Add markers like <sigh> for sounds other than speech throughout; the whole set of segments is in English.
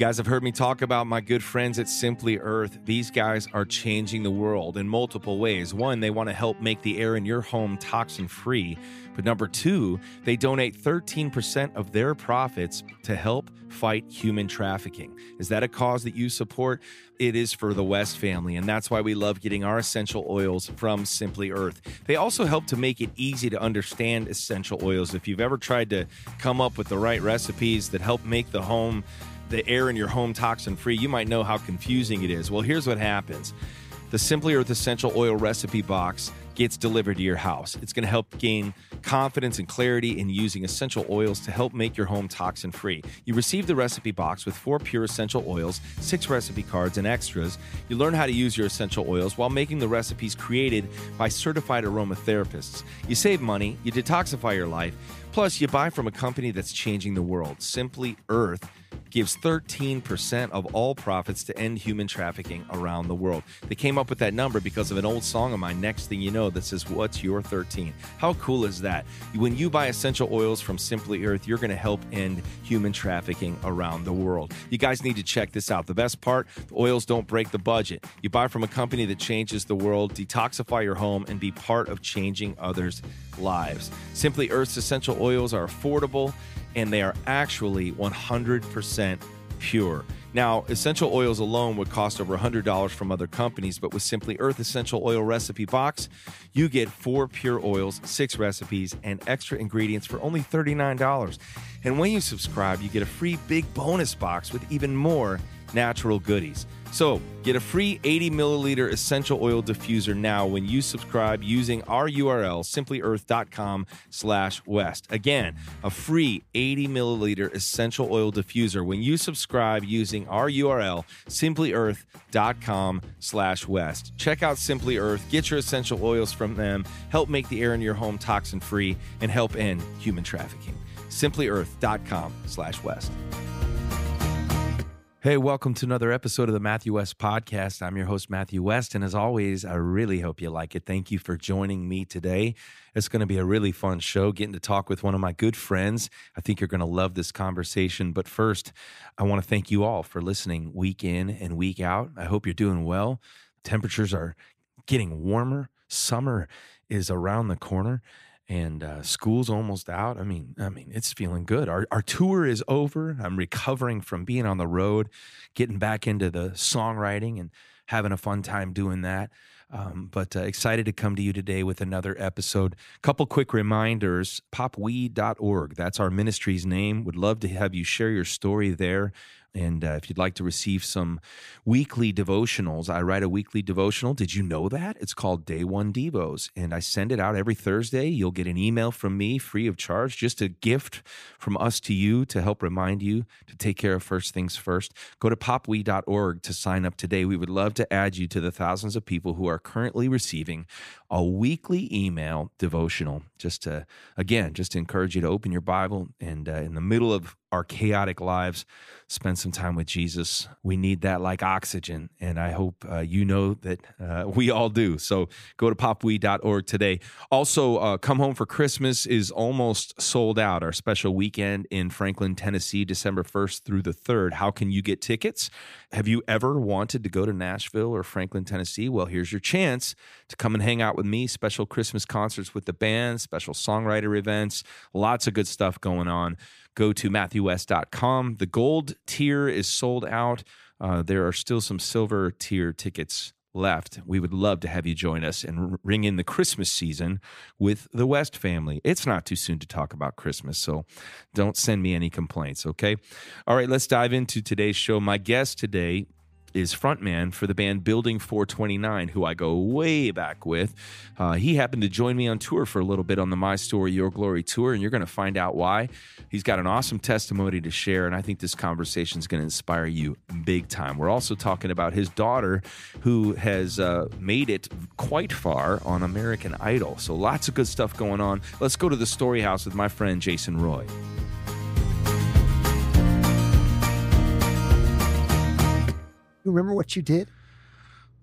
Guys have heard me talk about my good friends at Simply Earth. These guys are changing the world in multiple ways. One, they want to help make the air in your home toxin free. But number two, they donate 13% of their profits to help fight human trafficking. Is that a cause that you support? It is for the West family, and that's why we love getting our essential oils from Simply Earth. They also help to make it easy to understand essential oils. If you've ever tried to come up with the right recipes that help make the home the air in your home toxin free, you might know how confusing it is. Well, here's what happens the Simply Earth Essential Oil Recipe Box gets delivered to your house. It's going to help gain confidence and clarity in using essential oils to help make your home toxin free. You receive the recipe box with four pure essential oils, six recipe cards, and extras. You learn how to use your essential oils while making the recipes created by certified aromatherapists. You save money, you detoxify your life, plus, you buy from a company that's changing the world, Simply Earth gives 13% of all profits to end human trafficking around the world. They came up with that number because of an old song of mine, Next Thing You Know, that says, What's Your 13? How cool is that? When you buy essential oils from Simply Earth, you're going to help end human trafficking around the world. You guys need to check this out. The best part the oils don't break the budget. You buy from a company that changes the world, detoxify your home, and be part of changing others' lives. Simply Earth's essential oils are affordable and they are actually 100% pure. Now, essential oils alone would cost over $100 from other companies, but with Simply Earth Essential Oil Recipe Box, you get four pure oils, six recipes, and extra ingredients for only $39. And when you subscribe, you get a free big bonus box with even more natural goodies. So get a free 80 milliliter essential oil diffuser now when you subscribe using our URL, simplyearth.com slash west. Again, a free 80 milliliter essential oil diffuser when you subscribe using our URL, simplyearth.com slash west. Check out Simply Earth, get your essential oils from them, help make the air in your home toxin free, and help end human trafficking. Simplyearth.com slash west. Hey, welcome to another episode of the Matthew West Podcast. I'm your host, Matthew West. And as always, I really hope you like it. Thank you for joining me today. It's going to be a really fun show, getting to talk with one of my good friends. I think you're going to love this conversation. But first, I want to thank you all for listening week in and week out. I hope you're doing well. Temperatures are getting warmer, summer is around the corner and uh, school's almost out. I mean, I mean, it's feeling good. Our our tour is over. I'm recovering from being on the road, getting back into the songwriting and having a fun time doing that. Um, but uh, excited to come to you today with another episode. Couple quick reminders: popwe.org. That's our ministry's name. Would love to have you share your story there. And uh, if you'd like to receive some weekly devotionals, I write a weekly devotional. Did you know that? It's called Day One Devos. And I send it out every Thursday. You'll get an email from me free of charge, just a gift from us to you to help remind you to take care of first things first. Go to popwe.org to sign up today. We would love to add you to the thousands of people who are currently receiving a weekly email devotional. Just to, again, just to encourage you to open your Bible and uh, in the middle of our chaotic lives, spend some time with Jesus. We need that like oxygen. And I hope uh, you know that uh, we all do. So go to popwe.org today. Also, uh, Come Home for Christmas is almost sold out. Our special weekend in Franklin, Tennessee, December 1st through the 3rd. How can you get tickets? Have you ever wanted to go to Nashville or Franklin, Tennessee? Well, here's your chance to come and hang out with me. Special Christmas concerts with the band, special songwriter events, lots of good stuff going on go to matthewwest.com. The gold tier is sold out. Uh, there are still some silver tier tickets left. We would love to have you join us and ring in the Christmas season with the West family. It's not too soon to talk about Christmas, so don't send me any complaints, okay? All right, let's dive into today's show. My guest today is frontman for the band Building 429, who I go way back with. Uh, he happened to join me on tour for a little bit on the My Story, Your Glory tour, and you're going to find out why. He's got an awesome testimony to share, and I think this conversation is going to inspire you big time. We're also talking about his daughter, who has uh, made it quite far on American Idol. So lots of good stuff going on. Let's go to the Story House with my friend Jason Roy. You remember what you did?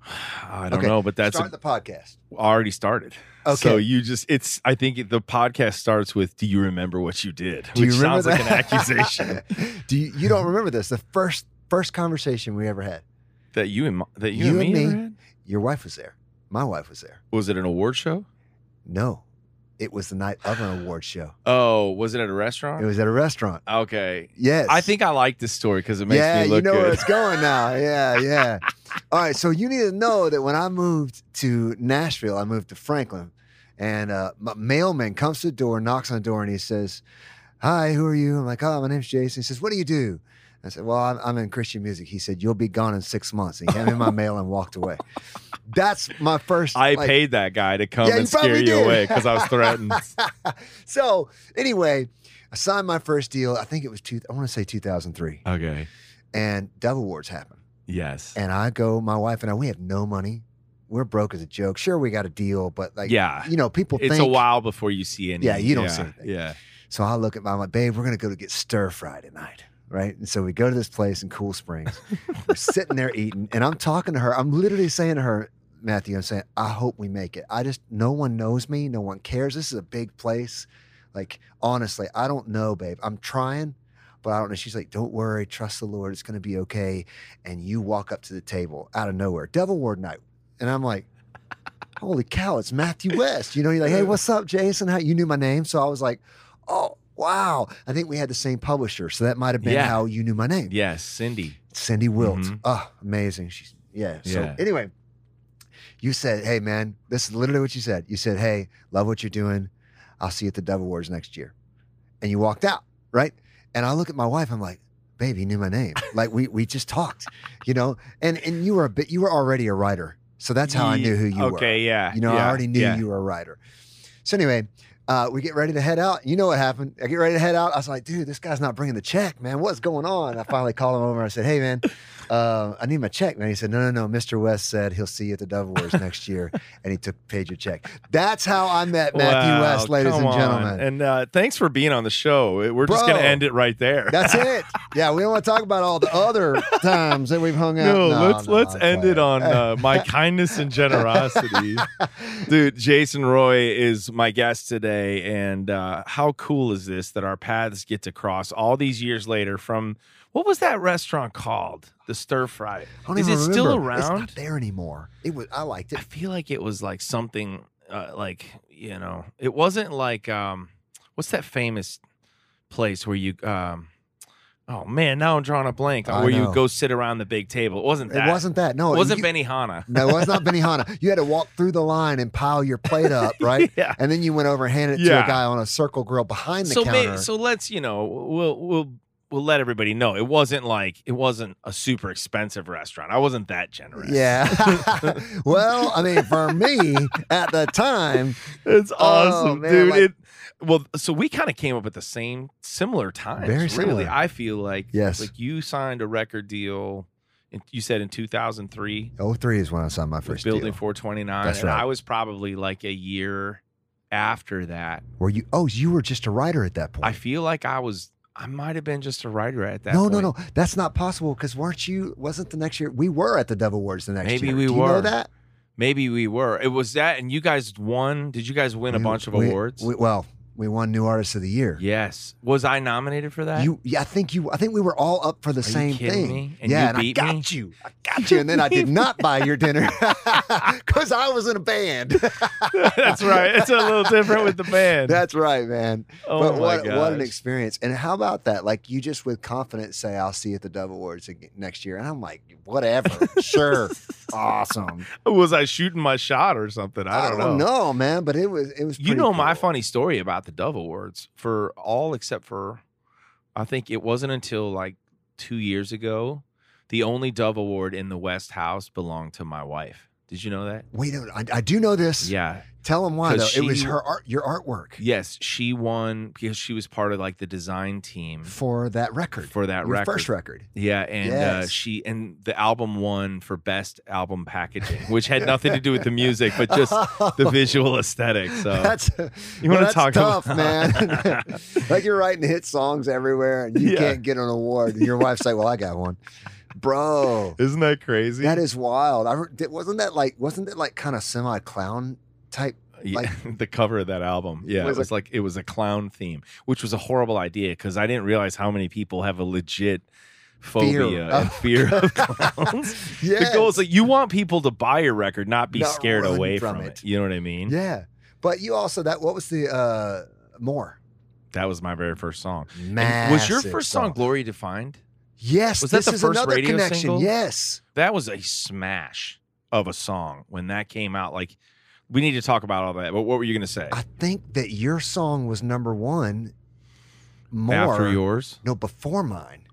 <sighs> I don't okay. know, but that's start a, the podcast. Already started. Okay. So you just it's I think the podcast starts with do you remember what you did? Do Which you remember sounds that? like an accusation. <laughs> do you you don't remember this. The first First conversation we ever had. That you and my- that you, You and and me, me. ever had? Your wife was there. My wife was there. Was it an award show? No, it was the night of an award show. Oh, was it at a restaurant? It was at a restaurant. okay. Yes. I think I like this story because it makes yeah, me look you know where good. it's going now. Yeah, <laughs> yeah. All right, so you need to know that when I moved to Nashville, I moved to Franklin, and uh, my mailman comes to the door, knocks on the door, and he says, "Hi, who are you?" I'm like, "Oh, my name's Jason." He says, "What do you do?" I said, "Well, I'm, I'm in Christian music." He said, "You'll be gone in six months." And he handed me my mail and walked away. That's my first. I like- paid that guy to come Yeah, and scare you did. away because I was threatened. <laughs> so anyway, I signed my first deal. I think it was two. I want to say 2003, okay. and Dove Awards happened. Yes. And I go, my wife and I, we have no money. We're broke as a joke. Sure, we got a deal, but like, yeah. you know, people It's think. a while before you see any. Yeah, you don't yeah, see anything. Yeah. So I look at my, I'm like, babe, we're gonna go to get stir fry tonight, right? And so we go to this place in Cool Springs. <laughs> we're sitting there eating, and I'm talking to her. I'm literally saying to her, Matthew, I'm saying, I hope we make it. I just, no one knows me, no one cares. This is a big place. Like, honestly, I don't know, babe. I'm trying, but I don't know. She's like, don't worry, trust the Lord. It's gonna be okay. And you walk up to the table out of nowhere, Dove Award night, and I'm like. Holy cow, it's Matthew West. You know, you're like, hey, what's up, Jason? How you knew my name? So I was like, oh, wow. I think we had the same publisher. So that might have been Yeah. how you knew my name. Yes, Cindy. Cindy Wilt. Mhm. Oh, amazing. She's yeah. So Yeah. anyway, you said, hey man, this is literally what you said. You said, hey, love what you're doing. I'll see you at the Dove Awards next year. And you walked out, right? And I look at my wife, I'm like, babe, you knew my name. <laughs> like we we just talked, you know? And and you were a bit you were already a writer. So that's how I knew who you were. Okay, yeah. You know, I already knew yeah. you were a writer. So anyway, uh, we get ready to head out. You know what happened? I get ready to head out. I was like, dude, this guy's not bringing the check, man. What's going on? I finally called him over. I said, hey, man, uh, I need my check, man. He said, no, no, no. Mr. West said he'll see you at the Dove Awards next year, <laughs> and he took paid your check. That's how I met Matthew Wow, West, ladies and gentlemen. And uh, thanks for being on the show. We're just going to end it right there. That's <laughs> it. Yeah, we don't want to talk about all the other times that we've hung out. No, let's no, let's end it on uh, my <laughs> kindness and generosity. Dude, Jason Roy is my guest today and uh, how cool is this that our paths get to cross all these years later from what was that restaurant called? The Stir Fry. Is it even still remember. It's around? not there anymore. It was. I liked it. I feel like it was like something uh, like, you know, it wasn't like um what's that famous place where you um Oh man, now I'm drawing a blank. I Where you go sit around the big table. It wasn't that. It wasn't that. No, It wasn't you- Benihana. No, it was not Benihana. <laughs> You had to walk through the line and pile your plate up, <laughs> right? yeah. And then you went over and handed it to a guy on a circle grill behind the So counter. may, so let's you know we'll we'll we'll let everybody know it wasn't like it wasn't a super expensive restaurant. I wasn't that generous. yeah. <laughs> <laughs> well, I mean, for me at the time, it's oh, awesome, Oh, man, dude. like- it, well, so we kind of came up at the same similar times. Very really. I feel like Yes. like you signed a record deal. In, you said in 2003 03 is when I signed my first Building deal. 429, That's and right. I was probably like a year after that. Were you? Oh, you were just a writer at that point. I feel like I was. I might have been just a writer at that. no, point. no, no. That's not possible because weren't you? Wasn't the next year? We were at the Dove Awards the next Maybe year. Maybe we Do you were. know that? Maybe we were. It was that, and you guys won. Did you guys win a bunch of we- awards? we- well, we won New Artist of the Year. yes. Was I nominated for that? You, yeah, I think you. I think we were all up for the you same kidding thing. me? And yeah, you and beat I got me? you. I got you, and then I did not buy your dinner <laughs> because I was in a band. <laughs> That's right. It's a little different with the band. That's right, man. oh but my what what an experience! And how about that? Like you just with confidence say, "I'll see you at the Dove Awards next year," and I'm like, "Whatever, sure, <laughs> awesome." <laughs> Was I shooting my shot or something? I don't, oh, know. man. But it was it was. You know my funny story about the Dove Awards for all except for, I think it wasn't until like two years ago, the only Dove Award in the West House belonged to my wife. Did you know that? Wait, I, I do know this. Yeah. Tell them why though. 'Cause It was her art, your artwork Yes, she won because she was part of like the design team for that record, for that your record. first record. Yeah, and uh, she and the album won for best album packaging, <laughs> which had nothing to do with the music, but just the <laughs> visual aesthetic. So that's <laughs> you well, want to talk tough, about man. like you're writing hit songs everywhere, and you Yeah. can't get an award. And your wife's like, "Well, I got one, bro." Isn't that crazy? That is wild. I wasn't that like wasn't that like kind of semi clown type? Yeah, like- <laughs> the cover of that album. Yeah, Was it was like it was a clown theme, which was a horrible idea because I didn't realize how many people have a legit phobia Oh. and fear <laughs> of clowns. Yes. <laughs> The goal is like you want people to buy your record, not be Not scared away from from, it. it. You know what I mean? Yeah. But you also that what was the uh more? That was my very first song. And Massive was your first song "Glory Defined"? Yes. was that the first radio connection. single? Yes. That was a smash of a song when that came out. Like, we need to talk about all that. But what were you going to say? I think that your song was number one more After yours, no before mine.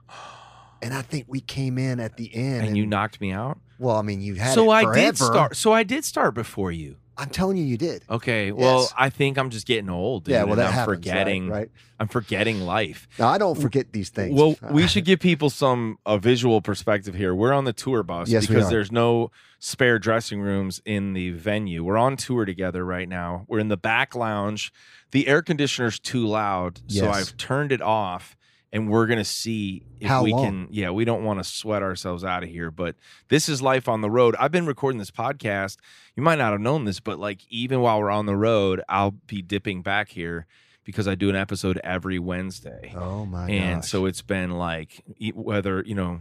And I think we came in at the end and you knocked me out. well, I mean you had So I forever. did start. So I did start before you. I'm telling you you did. Okay. Well, Yes. I think I'm just getting old. Dude, yeah, well that I'm happens, right, forgetting. right? I'm forgetting life. Now I don't forget these things. Well, <laughs> we should give people some a visual perspective here. We're on the tour bus Yes, because there's no spare dressing rooms in the venue. We're on tour together right now. We're in the back lounge. The air conditioner's too loud, so I've turned it off and we're going to see if How we long? can yeah, we don't want to sweat ourselves out of here, but this is life on the road. I've been recording this podcast. You might not have known this, but like even while we're on the road, I'll be dipping back here because I do an episode every Wednesday Oh my and gosh. so it's been like whether you know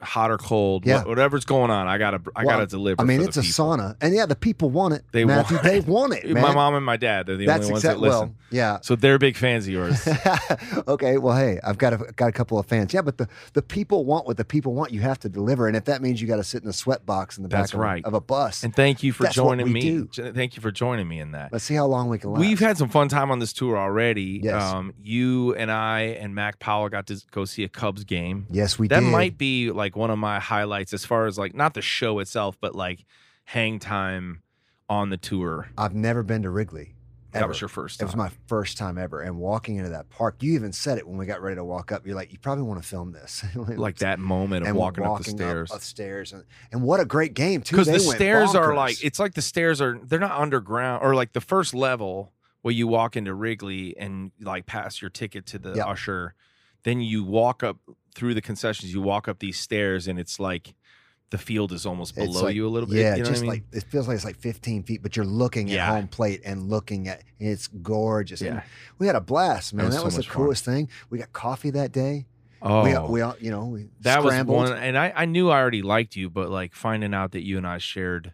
hot or cold Yeah. wha- whatever's going on i gotta i Well, gotta deliver I mean, it's a people. sauna, and yeah, the people want it. They Matthew, want it. they want it. <laughs> Man. my mom and my dad they're the That's only ones exactly that well, listen yeah. so they're big fans of yours <laughs> okay, well, hey, I've got a, got a couple of fans. Yeah, but the, the people want what the people want. You have to deliver, and if that means you got to sit in a sweat box in the back of, a, of a bus, and thank you for That's joining me do. Thank you for joining me in that let's see how long we can last. We've had some fun time on this tour already. Yes. Um, you and I and Mac Powell got to go see a Cubs game. yes, we did. that did. might be like one of my highlights as far as like not the show itself, but like hang time on the tour. I've never been to Wrigley. That was your first time. It was my first time ever, and walking into that park. You even said it when we got ready to walk up. You're like, you probably want to film this, <laughs> like that moment of and walking, up the stairs. upstairs, and, and what a great game too. because the stairs are like it's like the stairs are they're not underground or like the first level where you walk into Wrigley and like pass your ticket to the Yep. usher, then you walk up through the concessions. You walk up these stairs and it's like the field is almost below like- you a little bit. Yeah, you know just what I mean? like it feels like it's like 15 feet, but you're looking at home plate and looking at it's gorgeous. And yeah. we had a blast, man. was that so was the much fun. coolest thing. We got coffee that day. Oh, We we all you know we that scrambled. was one, and I I knew I already liked you, but like finding out that you and I shared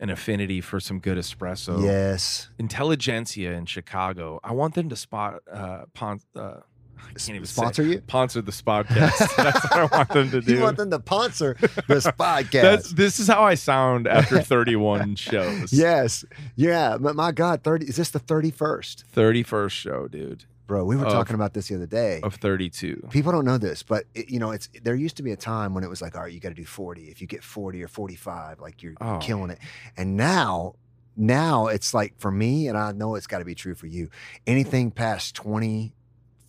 an affinity for some good espresso. Yes, Intelligentsia in Chicago. I want them to spot uh, pon- uh I can't even say- sponsor you. sponsor this podcast. <laughs> That's what I want them to <laughs> do. You want them to sponsor this <laughs> podcast? That's this is how I sound after 31 shows. yes, yeah. But my God, 30 is this the 31st, 31st show, dude, bro? We were Of- talking about this the other day. of 32. People don't know this, but it, you know, it's there used to be a time when it was like, all right, you got to do 40. If you get 40 or 45, like you're Oh. killing it. And now, now it's like for me, and I know it's got to be true for you. Anything past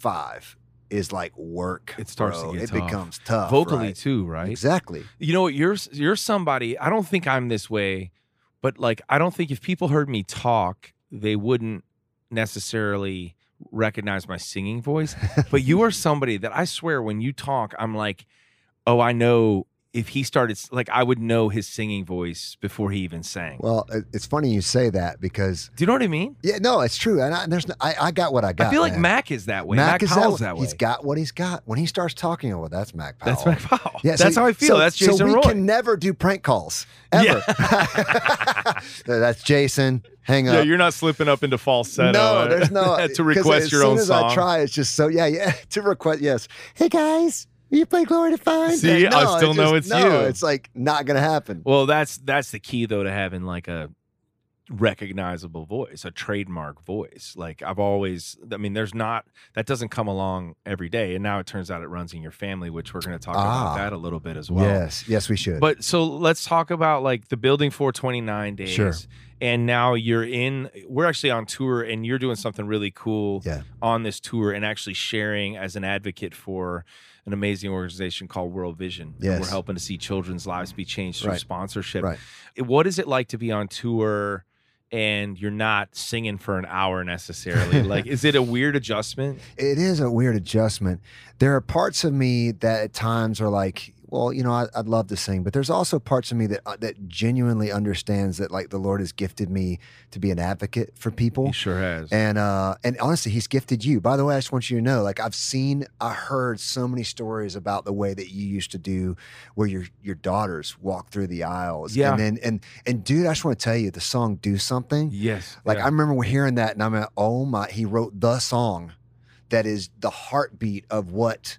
25 is like work. It starts to get It tough. becomes tough. Vocally right? too, right? Exactly. You know, what? you're you're somebody. I don't think I'm this way, but like I don't think if people heard me talk, they wouldn't necessarily recognize my singing voice. <laughs> but you are somebody that I swear when you talk, I'm like, oh, I know if he started like I would know his singing voice before he even sang. Well, it's funny you say that because Do you know what I mean? yeah, no, it's true. And I, there's no, I, I got what I got. I feel like man. Mac is that way. Mac, is Powell's that, that, way. He's got what he's got. When he starts talking, oh, well, that's Mac Powell. That's Mac Powell. Yeah, that's so- how I feel. so- that's Jason so we Roy. can never do prank calls ever. <laughs> that's Jason. Hang up. yeah, you're not slipping up into falsetto. no, uh, there's no <laughs> to 'cause request your soon own as song. I try, it's just so yeah, yeah. <laughs> To request, yes. Hey guys, will you play Glory Defined? See, I No, still know just- it's no, you. It's like not gonna happen. Well, that's that's the key though to having like a recognizable voice, a trademark voice. Like I've always I mean there's not that doesn't come along every day and now it turns out it runs in your family, which we're going to talk Ah. about that a little bit as well. yes, yes, we should. But so let's talk about like the building 429 days. Sure. And now you're in we're actually on tour and you're doing something really cool Yeah. on this tour and actually sharing as an advocate for an amazing organization called World Vision. Yes. we're helping to see children's lives be changed through Right. sponsorship. Right. What is it like to be on tour and you're not singing for an hour necessarily? <laughs> like is it a weird adjustment? it is a weird adjustment. There are parts of me that at times are like, well, you know, I, would love to sing, but there's also parts of me that uh, that genuinely understands that like the Lord has gifted me to be an advocate for people. He sure has. And uh, and honestly, He's gifted you. By the way, I just want you to know, like I've seen, I heard so many stories about the way that you used to do, where your your daughters walk through the aisles. Yeah. And then and and dude, I just want to tell you, the song "Do Something." Yes. Like yeah. I remember hearing that, and I'm like, oh my, he wrote the song that is the heartbeat of what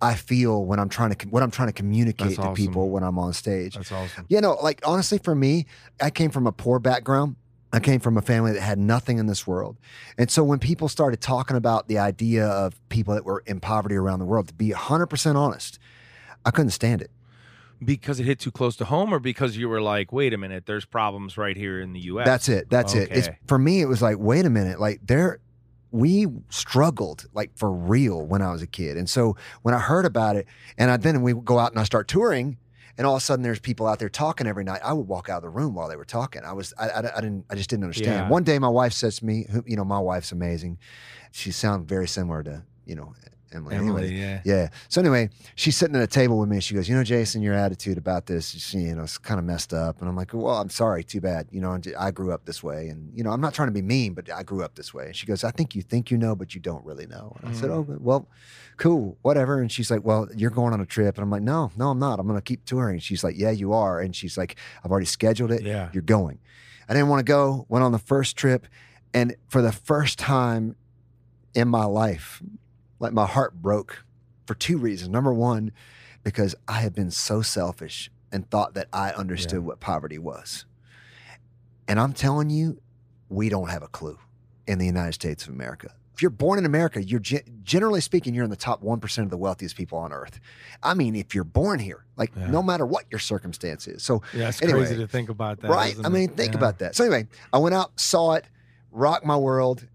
I feel when I'm trying to what I'm trying to communicate to people when I'm on stage. That's awesome. You know, like honestly, for me, I came from a poor background. I came from a family that had nothing in this world. And so when people started talking about the idea of people that were in poverty around the world, to be 100% honest, I couldn't stand it. Because it hit too close to home, or because you were like, wait a minute, there's problems right here in the U.S. That's it. That's it. It's for me. It was like, wait a minute, like there, we struggled like for real when I was a kid, and so when I heard about it, and I, then we go out and I start touring, and all of a sudden there's people out there talking every night. I would walk out of the room while they were talking. I was, I, I, I didn't, I just didn't understand. Yeah. One day my wife says to me, who, you know, my wife's amazing. She sounds very similar to, you know, Emily. Emily. Anyway, Yeah. yeah. So anyway, she's sitting at a table with me and she goes, "You know, Jason, your attitude about this, is, you know, it's kind of messed up." And I'm like, "Well, I'm sorry. Too bad. You know, I grew up this way, and you know, I'm not trying to be mean, but I grew up this way." And she goes, "I think you think you know, but you don't really know." And I said, Mm. "Oh, well, cool, whatever." And she's like, "Well, you're going on a trip," and I'm like, "No, no, I'm not. I'm going to keep touring." She's like, "Yeah, you are." And she's like, "I've already scheduled it. Yeah. You're going." I didn't want to go. Went on the first trip, and for the first time in my life, like my heart broke for two reasons. Number one, because I had been so selfish and thought that I understood what poverty was. And I'm telling you, we don't have a clue in the United States of America. If you're born in America, you're ge- generally speaking, you're in the top 1% of the wealthiest people on earth. I mean, if you're born here, like Yeah. no matter what your circumstance is. So Yeah, it's Anyway, crazy to think about that. right. I it? mean, think Yeah. about that. So anyway, I went out, saw it, rocked my world,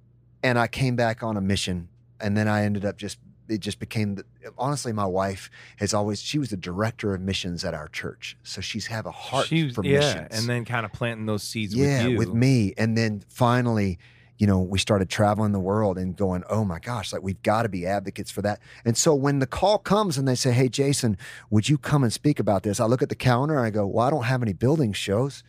and I came back on a mission. And then I ended up just it just became the, honestly my wife has always she was the director of missions at our church. So she's have a heart She was- for yeah, missions. and then kind of planting those seeds yeah with you. me. And then finally you know we started traveling the world and going oh my gosh like we've got to be advocates for that. And so when the call comes and they say hey jason would you come and speak about this? I look at the calendar and i go well i don't have any building shows.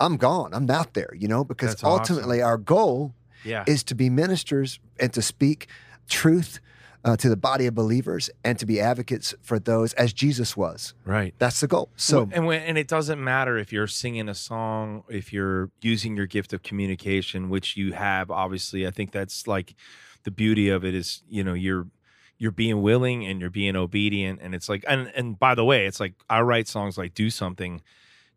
I'm gone. I'm not there you know because That's awesome. ultimately our goal Yeah. is to be ministers and to speak truth uh, to the body of believers and to be advocates for those as jesus was right. that's the goal so and when, and it doesn't matter if you're singing a song, if you're using your gift of communication, which you have. Obviously, I think that's like the beauty of it is you know you're you're being willing and you're being obedient, and it's like and and by the way, it's like I write songs like "Do Something."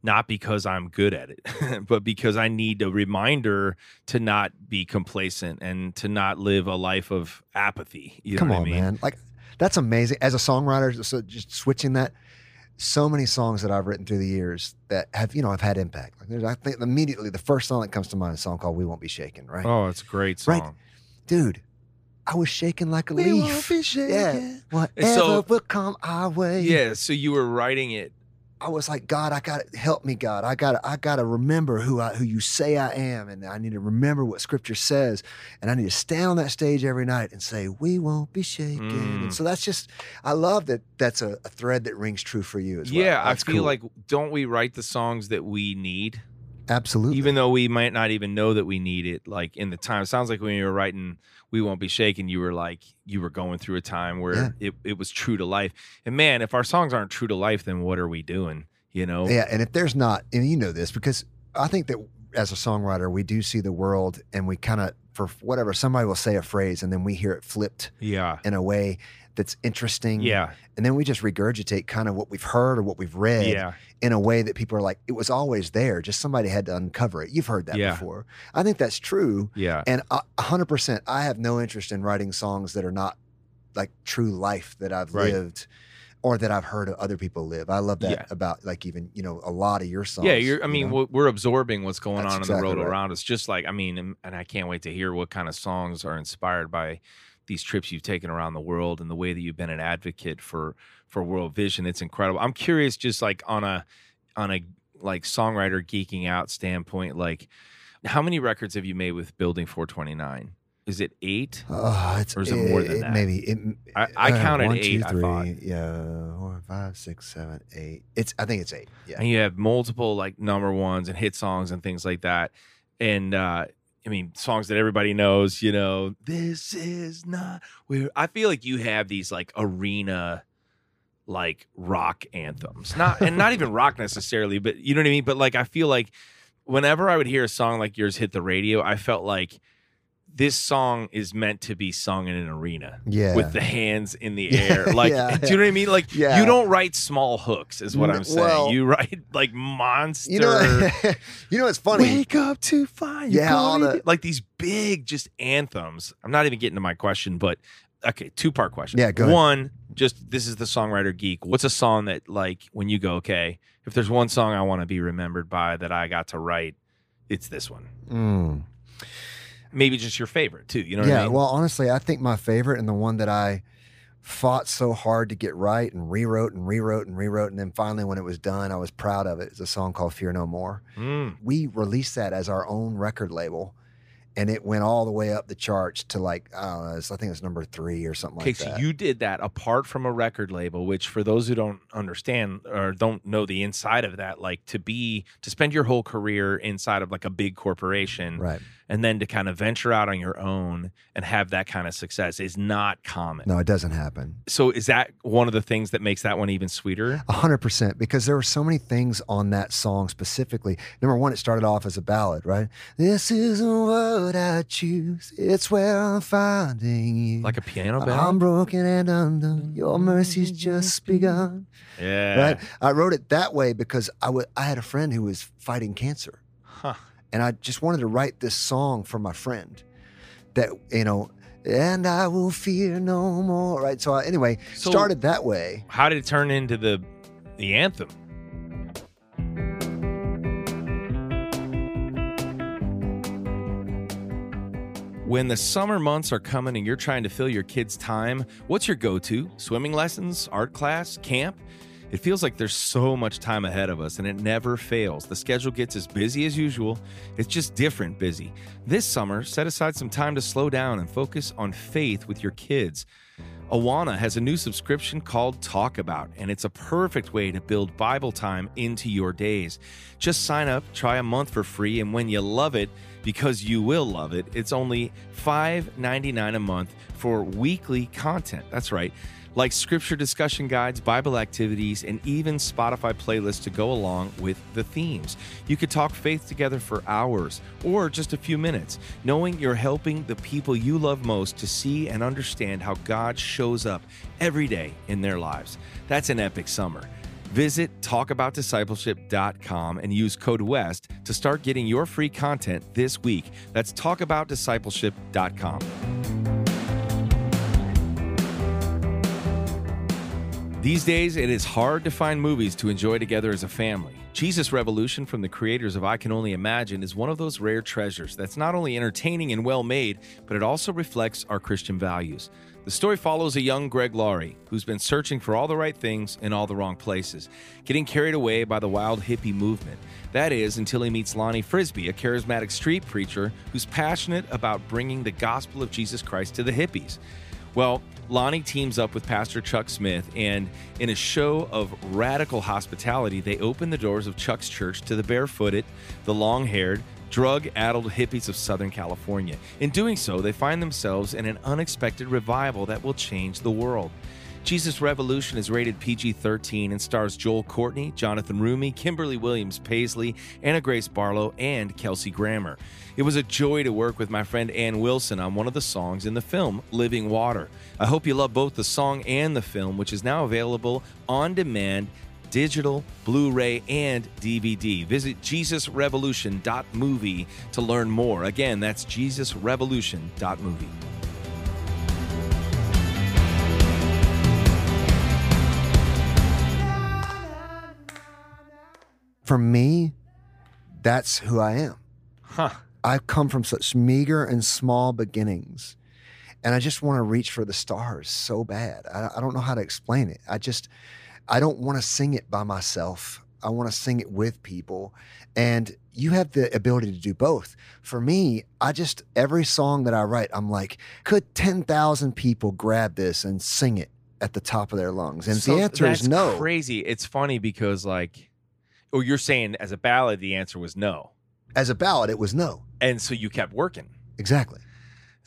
Not because I'm good at it, <laughs> but because I need a reminder to not be complacent and to not live a life of apathy. You Come what on, I mean? man. Like that's amazing. As a songwriter, so just switching that, so many songs that I've written through the years that have, you know, I've had impact. Like there's, I think immediately the first song that comes to mind is a song called "We Won't Be Shaken." Right, Oh, it's a great song. Right. dude. I was shaking like a leaf. Won't be shaken. Yeah. Whatever so- will come our way. Yeah, so you were writing it I was like, God, I got to help me, God. I got to I got to remember who I who you say I am, and I need to remember what Scripture says, and I need to stand on that stage every night and say, "We won't be shaken." Mm. And so that's just, I love that. That's a, a thread that rings true for you as well. Yeah, I feel cool. like don't we write the songs that we need, absolutely. even though we might not even know that we need it. Like in the time, it sounds like when you were writing "We Won't Be Shaken," you were like you were going through a time where Yeah. it, it was true to life. And man, if our songs aren't true to life, then what are we doing? You know? Yeah, and if there's not, and you know this because I think that as a songwriter, we do see the world, and we kind of, for whatever, somebody will say a phrase, and then we hear it flipped Yeah. in a way that's interesting. Yeah. and then we just regurgitate kind of what we've heard or what we've read. Yeah. in a way that people are like, it was always there, just somebody had to uncover it. You've heard that Yeah. before. I think that's true. Yeah. And a a hundred percent, I have no interest in writing songs that are not like true life that I've Right. lived or that I've heard other people live. I love that Yeah. about like even, you know, a lot of your songs. Yeah, you're. I you mean, know? we're- absorbing what's going That's on in exactly the world right. around us. Just like I mean, and I can't wait to hear what kind of songs are inspired by these trips you've taken around the world and the way that you've been an advocate for for World Vision. It's incredible. I'm curious, just like on a on a like songwriter geeking out standpoint, like how many records have you made with Building 429? is it eight? Oh, it's Or is it more than that? Maybe it, I, I uh, counted one, eight. two, I three, thought. Yeah, four, five, six, seven, eight. It's I think it's eight. Yeah. and you have multiple like number ones and hit songs and things like that and uh i mean songs that everybody knows you know this is not where i feel like you have these like arena like rock anthems. Not and not even rock <laughs> necessarily but you know what i mean? But like i feel like whenever i would hear a song like yours hit the radio i felt like this song is meant to be sung in an arena Yeah. with the hands in the air. <laughs> Like, yeah, do you know what I mean? Like, Yeah. you don't write small hooks, is what I'm saying. well- you write like monster. you know, <laughs> you know what's funny? Wake up to find. Yeah, all the- like these big just anthems. I'm not even getting to my question, but okay, two part question. Yeah, go ahead. One, just this is the songwriter geek. What's a song that like when you go, okay, if there's one song I want to be remembered by that I got to write, it's this one. Mm. Maybe just your favorite too. You know what yeah. I mean? Well, honestly, I think my favorite and the one that I fought so hard to get right and rewrote and rewrote and rewrote, and then finally when it was done, I was proud of it. it. Is a song called "Fear No More." Mm. we released that as our own record label and it went all the way up the charts to like I don't know, I think it's number three or something Okay, like that. so you did that apart from a record label, which for those who don't understand or don't know the inside of that, like to be to spend your whole career inside of like a big corporation right. and then to kind of venture out on your own and have that kind of success is not common. No, it doesn't happen. So is that one of the things that makes that one even sweeter? A hundred percent, because there were so many things on that song specifically. Number one, it started off as a ballad, right? This is I choose. It's where I'm finding you. Like a piano I'm broken and undone. Your mercy's just begun. Yeah. Right? I wrote it that way because I wa- I had a friend who was fighting cancer. Huh. and I just wanted to write this song for my friend that you know and I will fear no more right so I, anyway So- started that way How did it turn into the the anthem? When the summer months are coming and you're trying to fill your kids' time, what's your go to? Swimming lessons, art class, camp? It feels like there's so much time ahead of us and it never fails. The schedule gets as busy as usual, it's just different busy. This summer, set aside some time to slow down and focus on faith with your kids. Awana has a new subscription called Talk About, and it's a perfect way to build Bible time into your days. Just sign up, try a month for free, and when you love it, because you will love it, it's only $5.99 a month for weekly content. That's right. Like scripture discussion guides, Bible activities, and even Spotify playlists to go along with the themes. You could talk faith together for hours or just a few minutes, knowing you're helping the people you love most to see and understand how God shows up every day in their lives. That's an epic summer. Visit talkaboutdiscipleship.com and use code WEST to start getting your free content this week. That's talkaboutdiscipleship.com. These days, it is hard to find movies to enjoy together as a family. Jesus Revolution from the creators of I Can Only Imagine is one of those rare treasures that's not only entertaining and well made, but it also reflects our Christian values. The story follows a young Greg Laurie who's been searching for all the right things in all the wrong places, getting carried away by the wild hippie movement. That is, until he meets Lonnie Frisbee, a charismatic street preacher who's passionate about bringing the gospel of Jesus Christ to the hippies. Well, Lonnie teams up with Pastor Chuck Smith, and in a show of radical hospitality, they open the doors of Chuck's church to the barefooted, the long haired, drug addled hippies of Southern California. In doing so, they find themselves in an unexpected revival that will change the world. Jesus Revolution is rated PG 13 and stars Joel Courtney, Jonathan Roumie, Kimberly Williams Paisley, Anna Grace Barlow, and Kelsey Grammer. It was a joy to work with my friend Ann Wilson on one of the songs in the film, Living Water. I hope you love both the song and the film, which is now available on demand, digital, Blu ray, and DVD. Visit JesusRevolution.movie to learn more. Again, that's JesusRevolution.movie. for me that's who I am Huh. I've come from such meager and small beginnings and I just want to reach for the stars so bad I, I don't know how to explain it I just I don't want to sing it by myself I want to sing it with people. And you have the ability to do both. For me, I just, every song that I write, I'm like, could 10,000 people grab this and sing it at the top of their lungs? And So the answer is no. Crazy. It's funny because like, oh, you're saying as a ballad, the answer was no, As a ballad, it was no. and so you kept working. Exactly.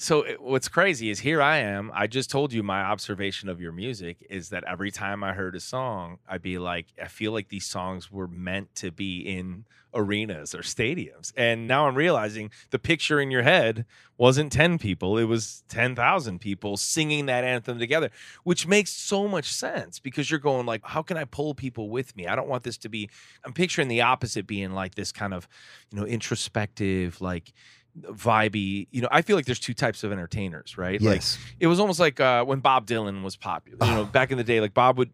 So it- what's crazy is here I am. I just told you my observation of your music is that every time I heard a song, I'd be like, I feel like these songs were meant to be in arenas or stadiums. And now I'm realizing the picture in your head wasn't 10 people, it was 10,000 people singing that anthem together, which makes so much sense because you're going like, how can I pull people with me? I don't want this to be I'm picturing the opposite being like this kind of, you know, introspective like vibey you know i feel like there's two types of entertainers right like Yes. it was almost like uh, when bob dylan was popular you know back in the day like bob would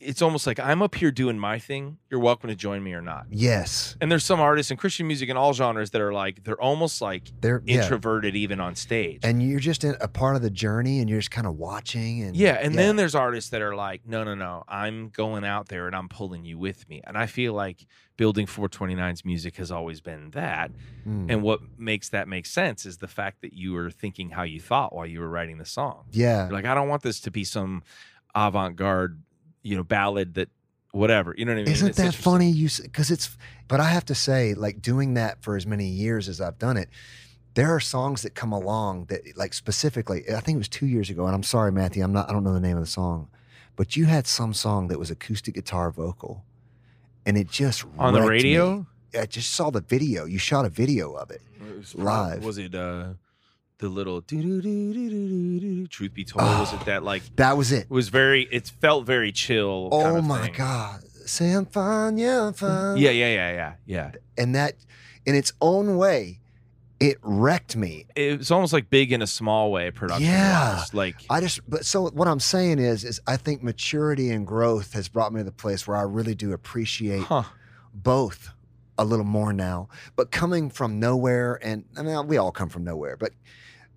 it's almost like i'm up here doing my thing you're welcome to join me or not yes. and there's some artists in christian music in all genres that are like they're almost like They're yeah. introverted even on stage And you're just in a part of the journey and you're just kind of watching and yeah and then there's artists that are like no no no i'm going out there and i'm pulling you with me and i feel like building 429's music has always been that Mm. And what makes that make sense is the fact that you were thinking how you thought while you were writing the song. yeah. You're like, I don't want this to be some avant-garde, you know, ballad that whatever. You know what I mean? Isn't It's that funny? You because it's, but I have to say, like doing that for as many years as I've done it, there are songs that come along that, like specifically, I think it was two years ago, and I'm sorry, Matthew, I'm not, I don't know the name of the song, but you had some song that was acoustic guitar vocal, and it just On the wrecked me. radio? I just saw the video. You shot a video of it. It was Live. Was it uh the little truth be told? was it that like That was it. it was very it felt very chill. Oh kind of my thing. god! Say I'm fine, yeah, I'm fine. Yeah, yeah, yeah, yeah, yeah. and that, in its own way, it wrecked me. It was almost like big in a small way, production Yeah. wise. Like I just, but so what I'm saying is, is I think maturity and growth has brought me to the place where I really do appreciate huh. both a little more now. But coming from nowhere, and I mean, we all come from nowhere, but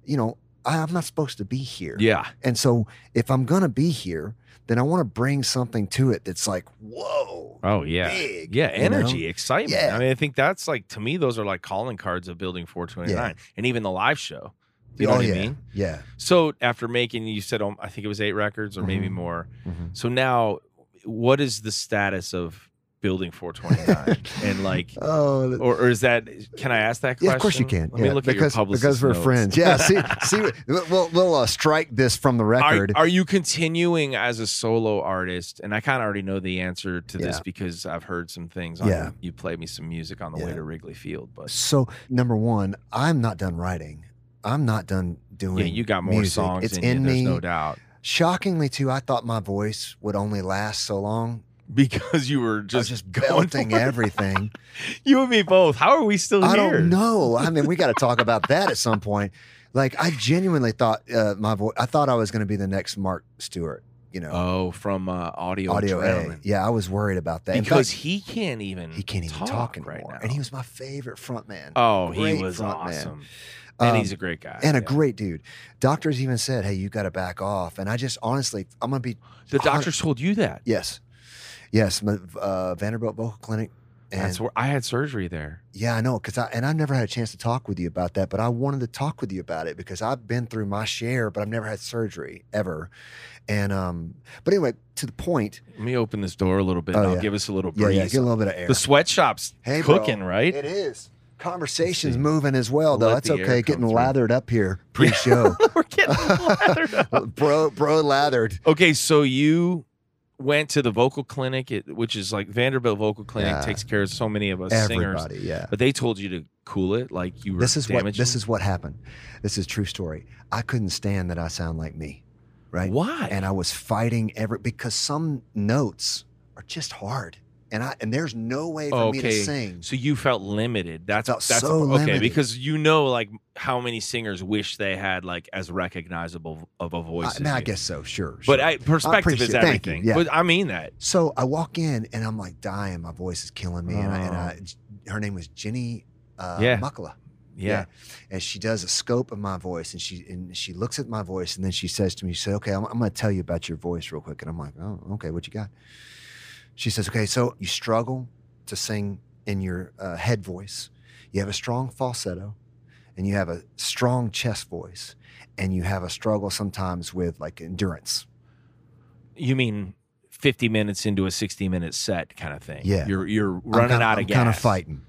you know, I, I'm not supposed to be here. Yeah. And so if I'm gonna be here, then I want to bring something to it that's like, whoa, Oh yeah. big. Yeah, you know? energy, excitement. Yeah. I mean, I think that's like to me, those are like calling cards of building 429 and even the live show. You know oh what yeah, I mean? yeah. So after making, you said, um, I think it was eight records or maybe Mhm. more. Mhm. So now, what is the status of building 429? <laughs> and like, Oh, or, or is that? Can I ask that question? Yeah, of course you can. Let yeah, me look because at your because we're notes. friends. Yeah, see, <laughs> see, we'll we'll uh, strike this from the record. are you continuing as a solo artist? And I kind of already know the answer to this Yeah. because I've heard some things. On, Yeah. you played me some music on the way to Wrigley Field, but so number one, I'm not done writing. I'm not done doing. yeah, you got more music. songs It's in, in you. Me. no doubt. Shockingly, too, I thought my voice would only last so long. Because you were just just going belting everything. <laughs> You and me both. How are we still I here? don't know. I mean, we got to talk <laughs> about that at some point. Like, I genuinely thought uh, my voice. I thought I was going to be the next Mark Stewart. You know, Oh, from uh, audio, audio A. Yeah, I was worried about that because fact, he can't even he can't even talk, anymore. right now. And he was my favorite frontman. oh, he was front man. awesome, and Um, he's a great guy and a great dude. Doctors even said, "Hey, you got to back off." And I just honestly, I'm gonna be The doctors told you that. yes, yes, uh, Vanderbilt Vocal Clinic. And That's where I had surgery there. yeah, I know, because I and I've never had a chance to talk with you about that, but I wanted to talk with you about it because I've been through my share, but I've never had surgery ever. And um, but anyway, to the point. Let me open this door a little bit. Oh, I'll yeah. give us a little Yeah, breeze. yeah, get a little bit of air. the sweatshop's Hey, bro. cooking, right? It is. Conversation's moving as well, though. Let That's okay. Getting through. lathered up here <laughs> pre-show, We're getting <laughs> lathered up. bro, bro, lathered. Okay, so you went to the vocal clinic, it, which is like Vanderbilt Vocal Clinic Yeah. takes care of so many of us singers. Everybody, yeah. But they told you to cool it, like you were This is what this is what happened. This is true story. I couldn't stand that I sound like me, right? why. And I was fighting every because some notes are just hard, and I and there's no way for me to Okay. sing. So you felt limited. That's Felt that's so okay limited. because you know like how many singers wish they had like as recognizable of a voice. I, I guess so, sure. But. I, perspective is thank you, everything. yeah. But I mean that. so I walk in and I'm like dying. My voice is killing me, and, I, and Oh. I, her name was Jenny uh, Yeah. Muckala. Yeah. and she does a scope of my voice and she and she looks at my voice and then she says to me she said okay i'm, I'm going to tell you about your voice real quick and i'm like oh okay what you got she says okay so you struggle to sing in your uh, head voice. You have a strong falsetto, and you have a strong chest voice, and you have a struggle sometimes with like endurance. You mean 50 minutes into a 60 minute set kind of thing? Yeah. You're you're running kinda- out I'm gas. kind of fighting.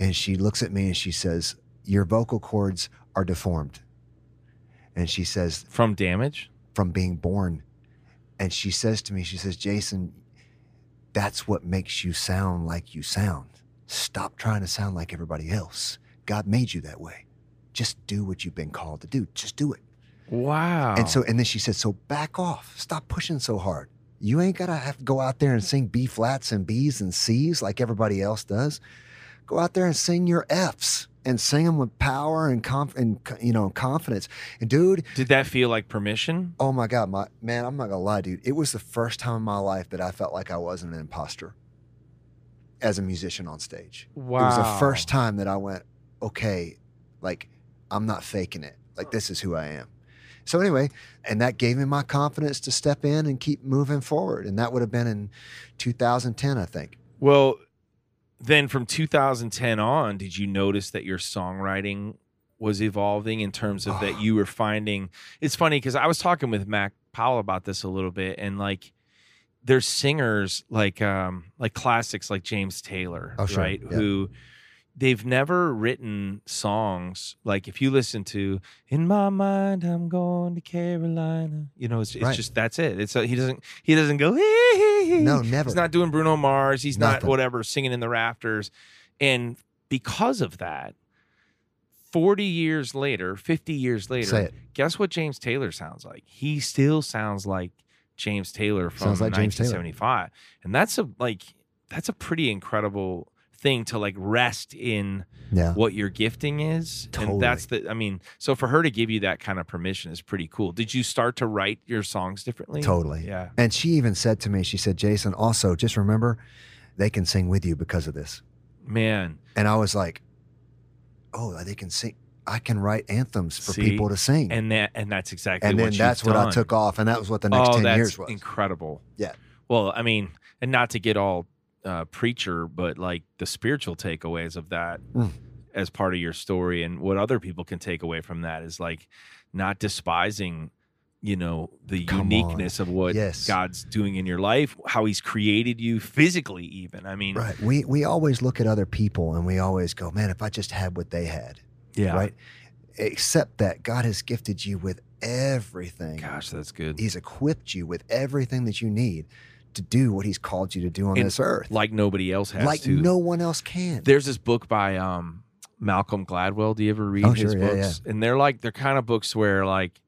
And she looks at me and she says, "Your vocal cords are deformed." And she says, from damage. from being born. And she says to me, she says, Jason, that's what makes you sound like you sound. Stop trying to sound like everybody else. God made you that way. Just do what you've been called to do. Just do it. Wow. And so, and then she said, so back off. Stop pushing so hard. You ain't got to have to go out there and sing B flats and B's and C's like everybody else does. Go out there and sing your F's and sing them with power and, conf- and you know, confidence. And dude, did that feel like permission? Oh my God, my man, I'm not gonna lie, dude. It was the first time in my life that I felt like I wasn't an imposter as a musician on stage. Wow. It was the first time that I went, okay, like I'm not faking it. Like this is who I am. So anyway, and that gave me my confidence to step in and keep moving forward. And that would have been in 2010, I think. Well, then from 2010 on, did you notice that your songwriting was evolving in terms of that <sighs> you were finding? It's funny because I was talking with Mac Powell about this a little bit, and like there's singers like um like classics like James Taylor, Oh, sure. right? Yeah. Who they've never written songs like if you listen to "In My Mind I'm Going to Carolina," you know, it's, it's Right. just that's it. It's a, he doesn't he doesn't go No, never. He's not doing Bruno Mars. He's not whatever singing in the rafters. And because of that, 40 years later, 50 years later, guess what James Taylor sounds like? He still sounds like James Taylor from like James Taylor. 1975. And that's a like that's a pretty incredible thing to like rest in Yeah. what your gifting is. And that's the I mean, so for her to give you that kind of permission is pretty cool. Did you start to write your songs differently? Totally. Yeah. And she even said to me, she said, Jason, also just remember they can sing with you because of this. Man. And I was like, oh, they can sing. I can write anthems for See? people to sing. And that and that's exactly and then that's what I took off. And that was what the next oh, 10 that's years was. incredible. Yeah. Well, I mean, and not to get all uh, preacher, but like the spiritual takeaways of that Mm. as part of your story, and what other people can take away from that is like not despising, you know, the Come on. uniqueness of what Yes. God's doing in your life, how He's created you physically, even. I mean, Right. We we always look at other people and we always go, man, if I just had what they had. yeah. Right. Except that God has gifted you with everything. Gosh, that's good. He's equipped you with everything that you need to do what He's called you to do on And this earth. Like nobody else has Like to. no one else can. There's this book by um, Malcolm Gladwell. Do you ever read Oh, his sure, yeah, books? And they're like they're kind of books where like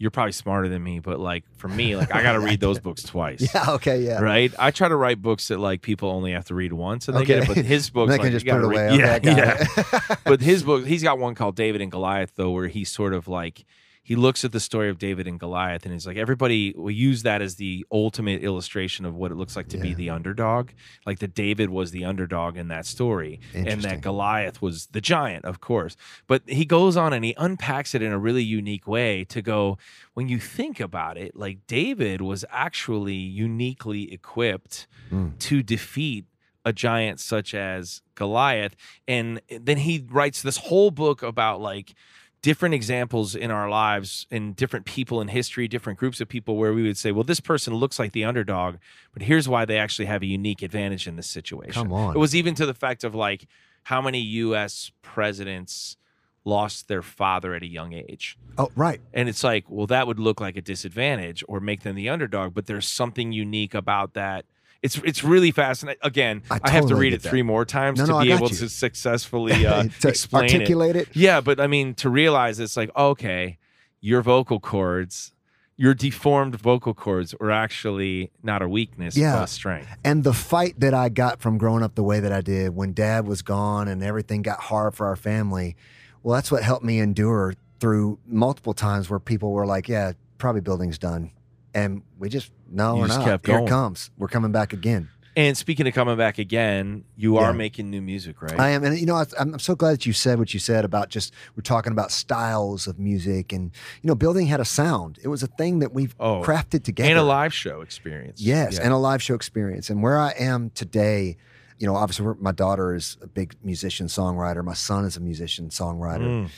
you're probably smarter than me, but like for me, like I got to <laughs> read those books twice. yeah. Okay. Yeah. Right. I try to write books that like people only have to read once and they get it. But his <laughs> books, They like, can just put it away. read- Okay, yeah, yeah. <laughs> but his book, he's got one called David and Goliath, though, where he's sort of like he looks at the story of David and Goliath, and he's like, everybody will use that as the ultimate illustration of what it looks like to be the underdog. Like that David was the underdog in that story, and that Goliath was the giant, of course. But he goes on and he unpacks it in a really unique way to go, when you think about it, like David was actually uniquely equipped Mm. to defeat a giant such as Goliath. And then he writes this whole book about like different examples in our lives and different people in history, different groups of people where we would say, well, this person looks like the underdog, but here's why they actually have a unique advantage in this situation. Come on. It was even to the fact of like how many US presidents lost their father at a young age. Oh, right. And it's like, well, that would look like a disadvantage or make them the underdog, but there's something unique about that. It's it's really fascinating. Again, I I, have to read it that. three more times No, to no, be able you. to successfully <laughs> uh, to explain it. articulate it. Yeah, but I mean, to realize it's like, okay, your vocal cords, your deformed vocal cords are actually not a weakness, Yeah. but a strength. And the fight that I got from growing up the way that I did when dad was gone and everything got hard for our family, well, that's what helped me endure through multiple times where people were like, yeah, probably building's done. And we just, no, You we're just not. kept Here going. it comes. We're coming back again. And speaking of coming back again, you Yeah. are making new music, right? I am. And, you know, I, I'm I'm so glad that you said what you said about just, we're talking about styles of music. And, you know, building had a sound. It was a thing that we've Oh, crafted together. and a live show experience. Yes, Yeah. and a live show experience. And where I am today, you know, obviously we're- my daughter is a big musician songwriter. My son is a musician songwriter. Mm.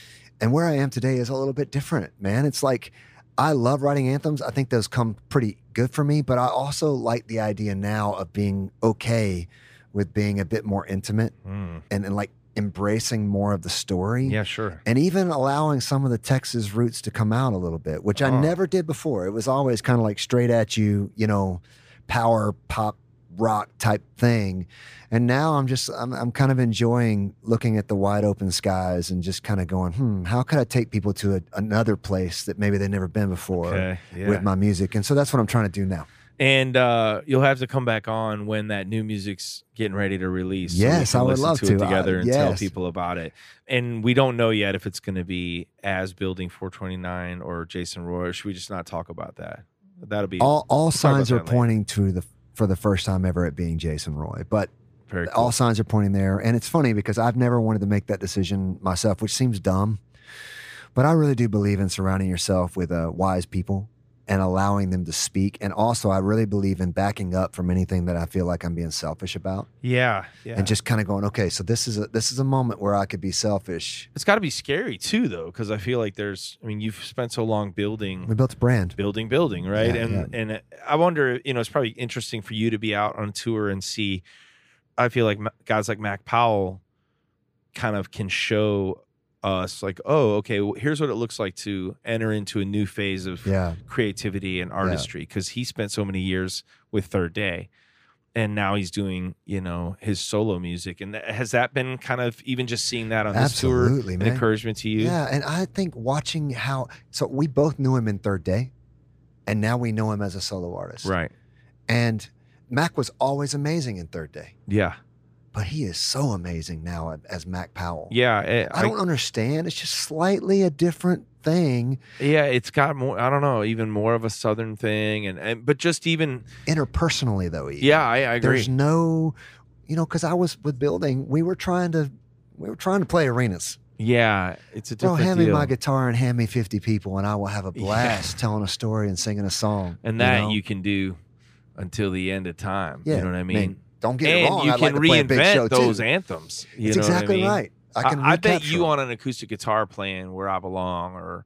And where I am today is a little bit different, man. It's like I love writing anthems. I think those come pretty good for me, but I also like the idea now of being okay with being a bit more intimate Mm. and, and like embracing more of the story. Yeah, sure. And even allowing some of the Texas roots to come out a little bit, which I Oh. never did before. It was always kind of like straight at you, you know, power pop rock type thing. And now I'm just I'm I'm kind of enjoying looking at the wide open skies and just kind of going, hmm, how could I take people to a, another place that maybe they've never been before Okay. Yeah. with my music? And so that's what I'm trying to do now. and uh, you'll have to come back on when that new music's getting ready to release. Yes, can I would love to. to. together Uh, and tell people about it. And we don't know yet if it's going to be as Building 429 or Jason Roy. Or should we just not talk about that? That'll be All all signs are pointing to the for the first time ever at being Jason Roy. But cool. all signs are pointing there. And it's funny because I've never wanted to make that decision myself, which seems dumb. But I really do believe in surrounding yourself with uh, wise people and allowing them to speak. And also, I really believe in backing up from anything that I feel like I'm being selfish about, yeah, yeah. and just kind of going, okay, so this is a this is a moment where I could be selfish. it's got to be scary too, though, because I feel like there's. I mean, you've spent so long building We built a brand. building building right Yeah, and and i wonder you know it's probably interesting for you to be out on tour and see i feel like guys like mac powell kind of can show us like oh okay well, here's what it looks like to enter into a new phase of Yeah, creativity and artistry because he spent so many years with third day and now he's doing you know his solo music and th- has that been kind of even just seeing that on this tour absolutely, an encouragement to you? Yeah, and I think watching how so we both knew him in Third Day, and now we know him as a solo artist. right. And Mac was always amazing in Third Day. yeah but he is so amazing now as Mac Powell. yeah eh, I don't understand. It's just slightly a different thing Yeah, it's got more. I don't know, even more of a southern thing, and, and but just even interpersonally, though. Even. yeah, I, I agree. there's no, you know, because I was with building, we were trying to, we were trying to play arenas. yeah, it's a different hand deal. me my guitar and hand me 50 people, and I will have a Yeah. blast telling a story and singing a song. and that know? you can do until the end of time. Yeah, you know what I mean. man, don't get it and wrong. you I'd can like to play a big show reinvent those too. anthems. You It's know what I exactly mean? right. I I, can. I bet recapture you on an acoustic guitar playing "Where I Belong" or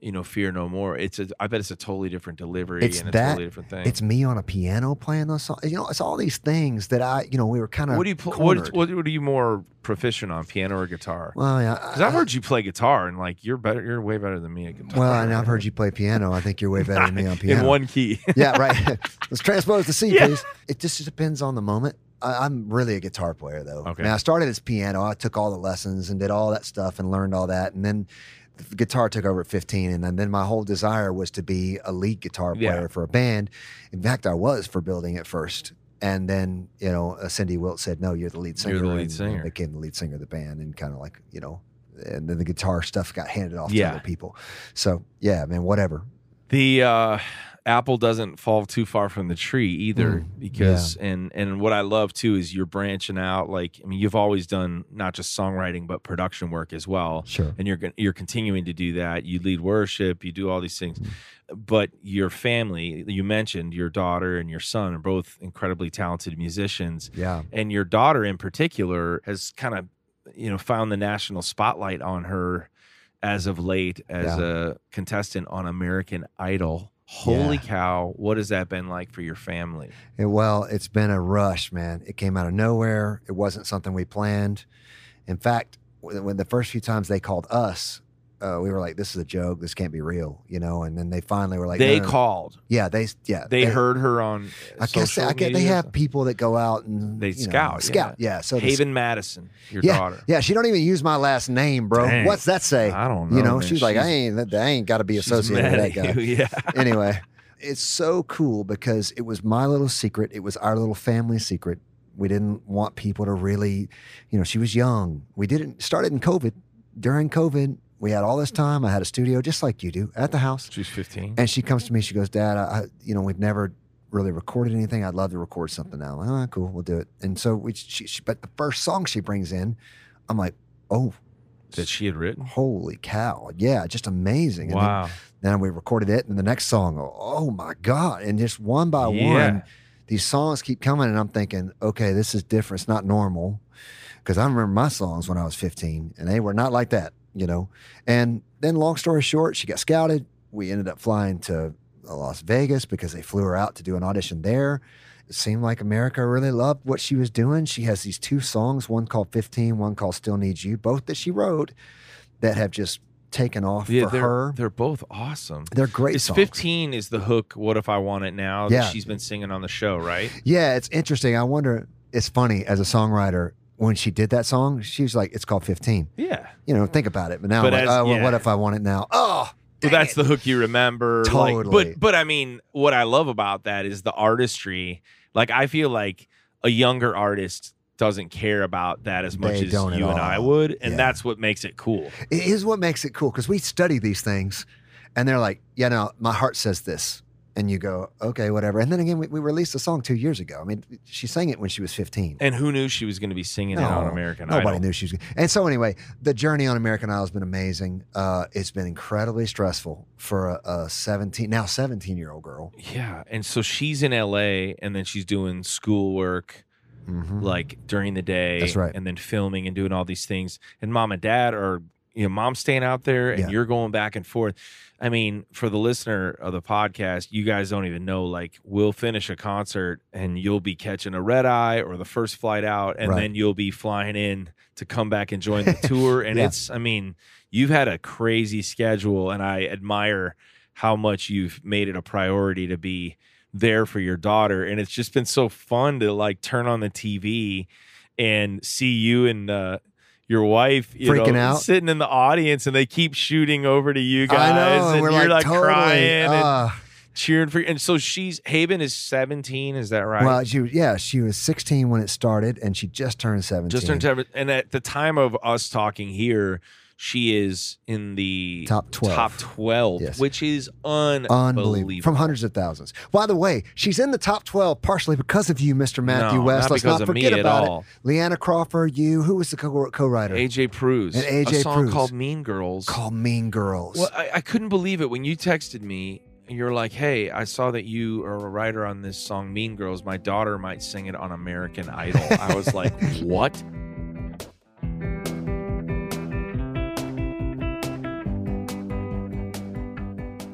you know "Fear No More." It's a. I bet it's a totally different delivery It's and a that- totally different thing. It's me on a piano playing those songs. You know, it's all these things that I, you know, we were kind of. what do you pl- what, what what are you more proficient on, piano or guitar? Well, yeah. Because I've heard you play guitar and like you're better. You're way better than me at guitar. Well, and I've heard you play piano. I think you're way better than me on <laughs> piano. in one key. <laughs> yeah, right. <laughs> Let's transpose the C, Yeah. please. It just depends on the moment. I, I'm really a guitar player, though. Okay. Now, I started as piano. I took all the lessons and did all that stuff and learned all that. And then the guitar took over at 15. And then, my whole desire was to be a lead guitar Yeah. player for a band. In fact, I was for building at first. And then, you know, uh, Cindy Wilt said, no, you're the lead singer. You're the lead and, singer. And became the lead singer of the band and kind of like, you know, and then the guitar stuff got handed off Yeah. to other people. So, yeah, man, whatever. the uh, apple doesn't fall too far from the tree either Mm, because and and what I love too is you're branching out. Like I mean, you've always done not just songwriting but production work as well. Sure. and you're you're continuing to do that. You lead worship, you do all these things, Mm-hmm. but your family, you mentioned your daughter and your son are both incredibly talented musicians, Yeah. and your daughter in particular has kind of you know found the national spotlight on her as of late as Yeah. a contestant on American Idol. Holy Yeah. cow, what has that been like for your family? It- well, it's been a rush, man. It came out of nowhere. It wasn't something we planned. In fact, when when the first few times they called us, uh, we were like, "This is a joke. This can't be real," you know. And then they finally were like, they "No, no, no." called. yeah, they, yeah, They, heard her on. I guess social I get they have people that go out and They you know, scout, scout, yeah. So the- Haven Madison, your yeah, daughter. yeah. She don't even use my last name, bro. Dang. What's that say? I don't know. you know, man. she's like, I ain't, I ain't got to be associated with that guy. you, Yeah. <laughs> anyway, it's so cool because it was my little secret. It was our little family secret. We didn't want people to really, you know, she was young. We didn't started in COVID. During COVID, we had all this time. I had a studio just like you do at the house. She's 15. And she comes to me. She goes, "Dad, I, I you know, we've never really recorded anything. I'd love to record something now." I'm like, "Oh, cool, we'll do it." And so we, she, she, but the first song she brings in, I'm like, "Oh, that she had written. holy cow! Yeah, just amazing." And then Wow. then we recorded it, and the next song, oh, oh my god! And just one by Yeah. one, these songs keep coming, and I'm thinking, okay, this is different. It's not normal. Because I remember my songs when I was 15, and they were not like that, you know. And then, long story short, she got scouted. We ended up flying to Las Vegas because they flew her out to do an audition there. It seemed like America really loved what she was doing. She has these two songs, one called 15, one called Still Needs You, both that she wrote that have just taken off Yeah, for they're her. they're both awesome. They're great It's songs. 15 is the hook. What if I want it now? That Yeah. she's been singing on the show, right? Yeah, it's interesting. I wonder, it's funny as a songwriter, when she did that song, she was like, it's called 15. Yeah. You know, think about it. But now, But like, as- oh, well, yeah. what if I want it now? Oh, Well, that's it. the hook you remember. like- Totally. but but I mean, what I love about that is the artistry. Like I feel like a younger artist doesn't care about that as much They as you and I would, and Yeah. that's what makes it cool. It is what makes it cool because we study these things and they're like, yeah, no, my heart says this. And you go, okay, whatever. And then again, we, we released a song two years ago. I mean, she sang it when she was 15. And who knew she was going to be singing it on American Nobody Idol? Nobody knew she was. And so anyway, the journey on American Idol has been amazing. Uh, it's been incredibly stressful for a, a 17, now 17 year old girl. Yeah, and so she's in LA, and then she's doing schoolwork Mhm. like during the day. That's right. And then filming and doing all these things. And mom and dad are, you know, mom's staying out there and Yeah. you're going back and forth. I mean, for the listener of the podcast, you guys don't even know. Like, we'll finish a concert and you'll be catching a red eye or the first flight out, and Right. then you'll be flying in to come back and join the tour. <laughs> And Yeah. it's, I mean, you've had a crazy schedule, and I admire how much you've made it a priority to be there for your daughter and it's just been so fun to like turn on the TV and see you and uh your wife you Freaking know, out. sitting in the audience and they keep shooting over to you guys I know. and we're you're like, like, totally. crying and uh, cheering for you and so she's Haven is 17 is that right Well, she was, yeah, she was 16 when it started and she just turned 17. just turned seven and at the time of us talking here she is in the Top 12. top 12 Yes. which is unbelievable, Unbelievable. From hundreds of thousands. By the way, she's in the top 12 partially because of you, Mr. Matthew No, West. not Let's not forget about all. it. Leanna Crawford, you. Who was the co- co-writer? AJ Pruis And AJ a song Pruis. called Mean Girls Called Mean Girls. Well, I, I couldn't believe it when you texted me you're like, "Hey, I saw that you are a writer on this song, Mean Girls. My daughter might sing it on American Idol." I was like, <laughs> "What?"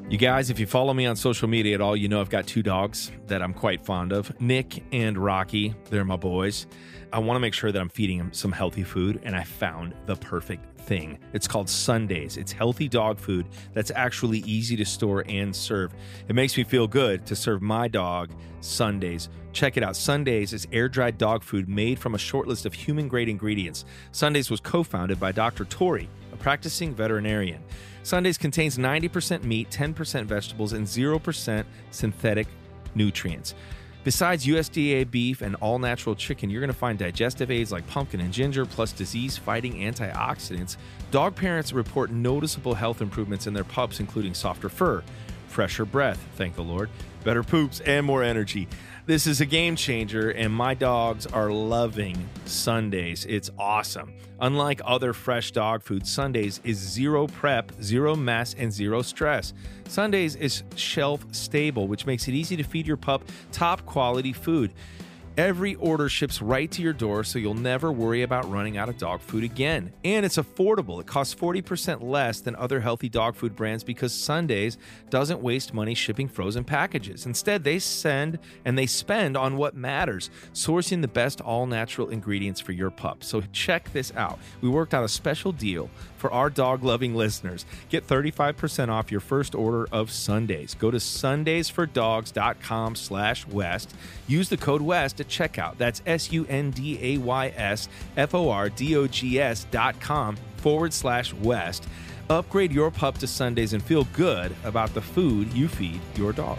You guys, if you follow me on social media at all, you know I've got two dogs that I'm quite fond of Nick and Rocky. They're my boys. I want to make sure that I'm feeding them some healthy food, and I found the perfect thing. It's called Sundays. It's healthy dog food that's actually easy to store and serve. It makes me feel good to serve my dog Sundays. Check it out. Sundays is air dried dog food made from a short list of human grade ingredients. Sundays was co founded by Dr. Tori, a practicing veterinarian. Sundays contains 90% meat, 10% vegetables, and 0% synthetic nutrients. Besides USDA beef and all natural chicken, you're going to find digestive aids like pumpkin and ginger, plus disease fighting antioxidants. Dog parents report noticeable health improvements in their pups, including softer fur, fresher breath, thank the Lord, better poops, and more energy. This is a game changer, and my dogs are loving Sundays. It's awesome. Unlike other fresh dog food, Sundays is zero prep, zero mess, and zero stress. Sundays is shelf stable, which makes it easy to feed your pup top quality food. Every order ships right to your door, so you'll never worry about running out of dog food again. And it's affordable. It costs 40% less than other healthy dog food brands because Sundays doesn't waste money shipping frozen packages. Instead, they send and they spend on what matters, sourcing the best all natural ingredients for your pup. So check this out. We worked out a special deal for our dog loving listeners. Get 35% off your first order of Sundays. Go to sundaysfordogs.com slash west. Use the code WEST at checkout. That's S U N D A Y S F O R D O G S dot com forward slash west. Upgrade your pup to Sundays and feel good about the food you feed your dog.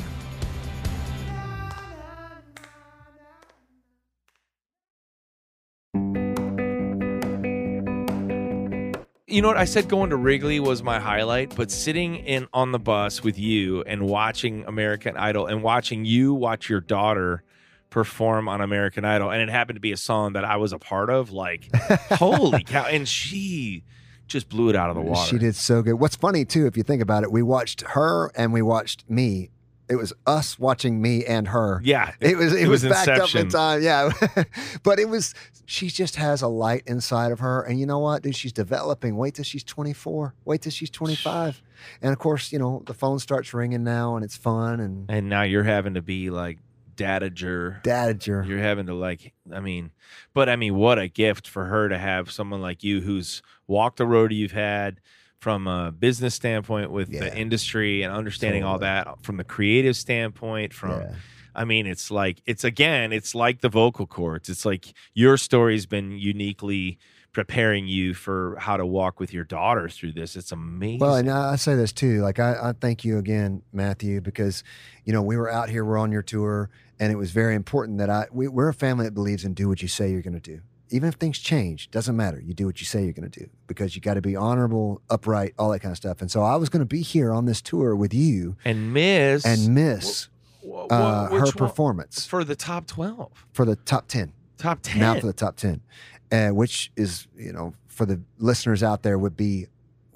You know what? I said going to Wrigley was my highlight, but sitting in on the bus with you and watching American Idol and watching you watch your daughter perform on American Idol, and it happened to be a song that I was a part of, like, <laughs> holy cow. And she just blew it out of the water. She did so good. What's funny too, if you think about it, we watched her and we watched me It was us watching me and her. Yeah. It was it, It was, was backed up in time, yeah. <laughs> but it was she just has a light inside of her, and you know what, dude? She's developing. Wait till she's twenty four. Wait till she's twenty five, and of course, you know the phone starts ringing now, and it's fun and And now you're having to be like dadager. dadager. You're having to like, I mean, but I mean, what a gift for her to have someone like you who's walked the road you've had from a business standpoint with Yeah. the industry and understanding all that from the creative standpoint from Yeah. I mean, it's like it's again, it's like the vocal cords. It's like your story's been uniquely preparing you for how to walk with your daughter through this. It's amazing. Well, and I I say this too. Like I, I thank you again, Matthew, because you know we were out here, we're on your tour, and it was very important that I we, we're a family that believes in do what you say you're going to do. Even if things change, doesn't matter. You do what you say you're going to do because you got to be honorable, upright, all that kind of stuff. And so I was going to be here on this tour with you and Miss and miss wh- wh- uh, her performance for the top twelve, for the top ten. top ten. Now for the top ten, uh, which is you know for the listeners out there would be.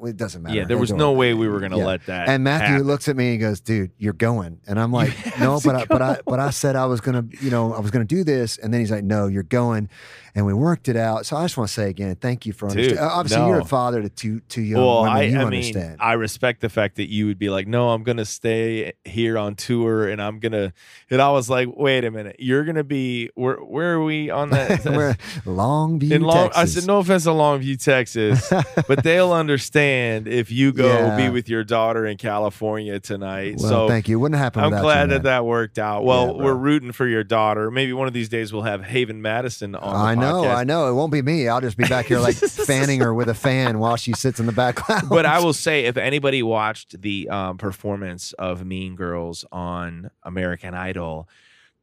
It doesn't matter. yeah, there was no way we were going to Yeah. let that. And Matthew happen. looks at me and goes, "Dude, you're going." And I'm like, <laughs> "No, but I, but I but I said I was gonna, you know, I was gonna do this." And then he's like, "No, you're going." And we worked it out. So I just want to say again, thank you for understanding. Obviously, you're a father to two two young well, women. I, you I understand. mean, I respect the fact that you would be like, no, I'm gonna stay here on tour, and I'm gonna. And I was like, wait a minute, you're gonna be where? Where are we on that? <laughs> We're <laughs> Longview, in Long, I said, no offense to Longview, Texas, but they'll understand if you go Yeah. be with your daughter in California tonight. well, so thank you. Wouldn't happen. I'm glad you, that that worked out. Well, Yeah, we're rooting for your daughter. Maybe one of these days we'll have Haven Madison on. the I know, podcast. I know. It won't be me. I'll just be back here like <laughs> fanning her with a fan while she sits in the back lounge. but I will say, if anybody watched the um, performance of Mean Girls on American Idol,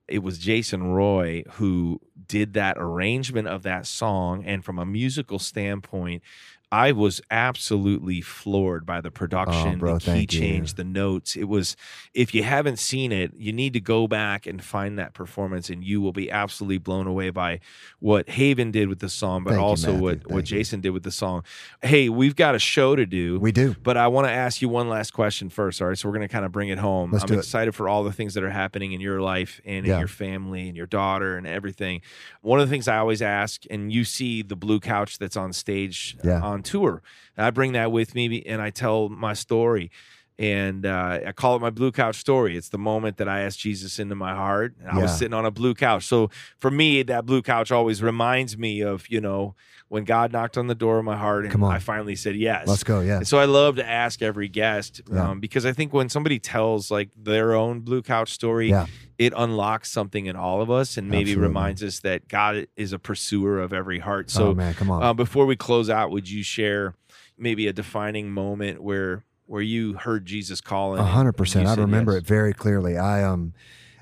it was Jason Roy who did that arrangement of that song. And from a musical standpoint, I was absolutely floored by the production, Oh, bro, the key thank you. change, the notes. It was, if you haven't seen it, you need to go back and find that performance, and you will be absolutely blown away by what Haven did with the song, but Thank also Matthew. what, what Thank you. Jason did with the song. Hey, we've got a show to do. we do. But I want to ask you one last question first. All right. So we're going to kind of bring it home. Let's I'm do it. excited for all the things that are happening in your life and in your family and your daughter and everything. One of the things I always ask, and you see the blue couch that's on stage uh, Yeah. on tour. And I bring that with me and I tell my story. And uh, I call it my blue couch story. It's the moment that I asked Jesus into my heart. And I was sitting on a blue couch. So for me, that blue couch always reminds me of, you know, when God knocked on the door of my heart and Come on. I finally said yes. Let's go. Yeah. And so I love to ask every guest Yeah. um, because I think when somebody tells like their own blue couch story, Yeah. it unlocks something in all of us and maybe Absolutely. reminds us that God is a pursuer of every heart. oh So man, come on. uh, before we close out, would you share maybe a defining moment where where you heard Jesus calling? A hundred percent. I remember yes? it very clearly. I um,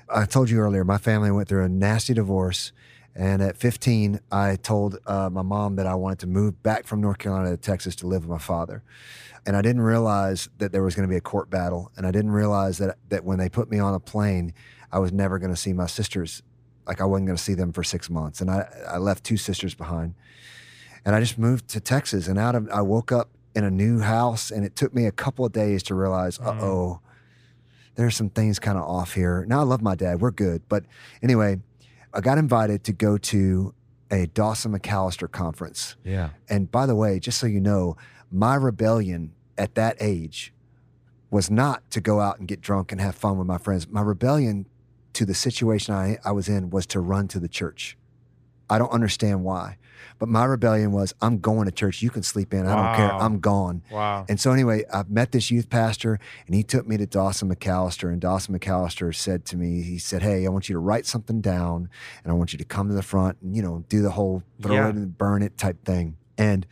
I told you earlier, my family went through a nasty divorce, and at 15, I told uh, my mom that I wanted to move back from North Carolina to Texas to live with my father, and I didn't realize that there was going to be a court battle, and I didn't realize that that when they put me on a plane, I was never going to see my sisters. Like I wasn't going to see them for six months, and I I left two sisters behind, and I just moved to Texas, and out of I woke up in a new house, and it took me a couple of days to realize, uh Mm. oh, there's some things kind of off here. Now I love my dad, we're good, but anyway, I got invited to go to a Dawson McAllister conference, Yeah. and by the way, just so you know, my rebellion at that age was not to go out and get drunk and have fun with my friends. My rebellion to the situation I, I was in was to run to the church. I don't understand why, but my rebellion was I'm going to church. You can sleep in. I don't care. I'm gone. Wow. And so anyway, I met this youth pastor and he took me to Dawson McAllister and Dawson McAllister said to me, he said, Hey, I want you to write something down and I want you to come to the front and, you know, do the whole throw Yeah. it and burn it type thing. And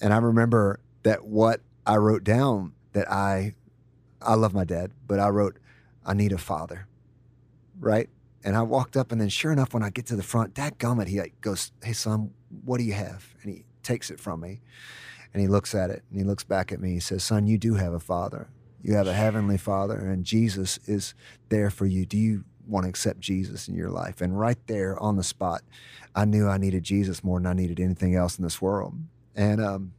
and I remember that what I wrote down that I I love my dad, but I wrote, I need a father. Right? And I walked up and then sure enough, when I get to the front, dad gummit, he like goes, Hey son, what do you have? And he takes it from me and he looks at it and he looks back at me. He says, Son, you do have a father. You have a heavenly father, and Jesus is there for you. Do you want to accept Jesus in your life? And right there on the spot, I knew I needed Jesus more than I needed anything else in this world. And um,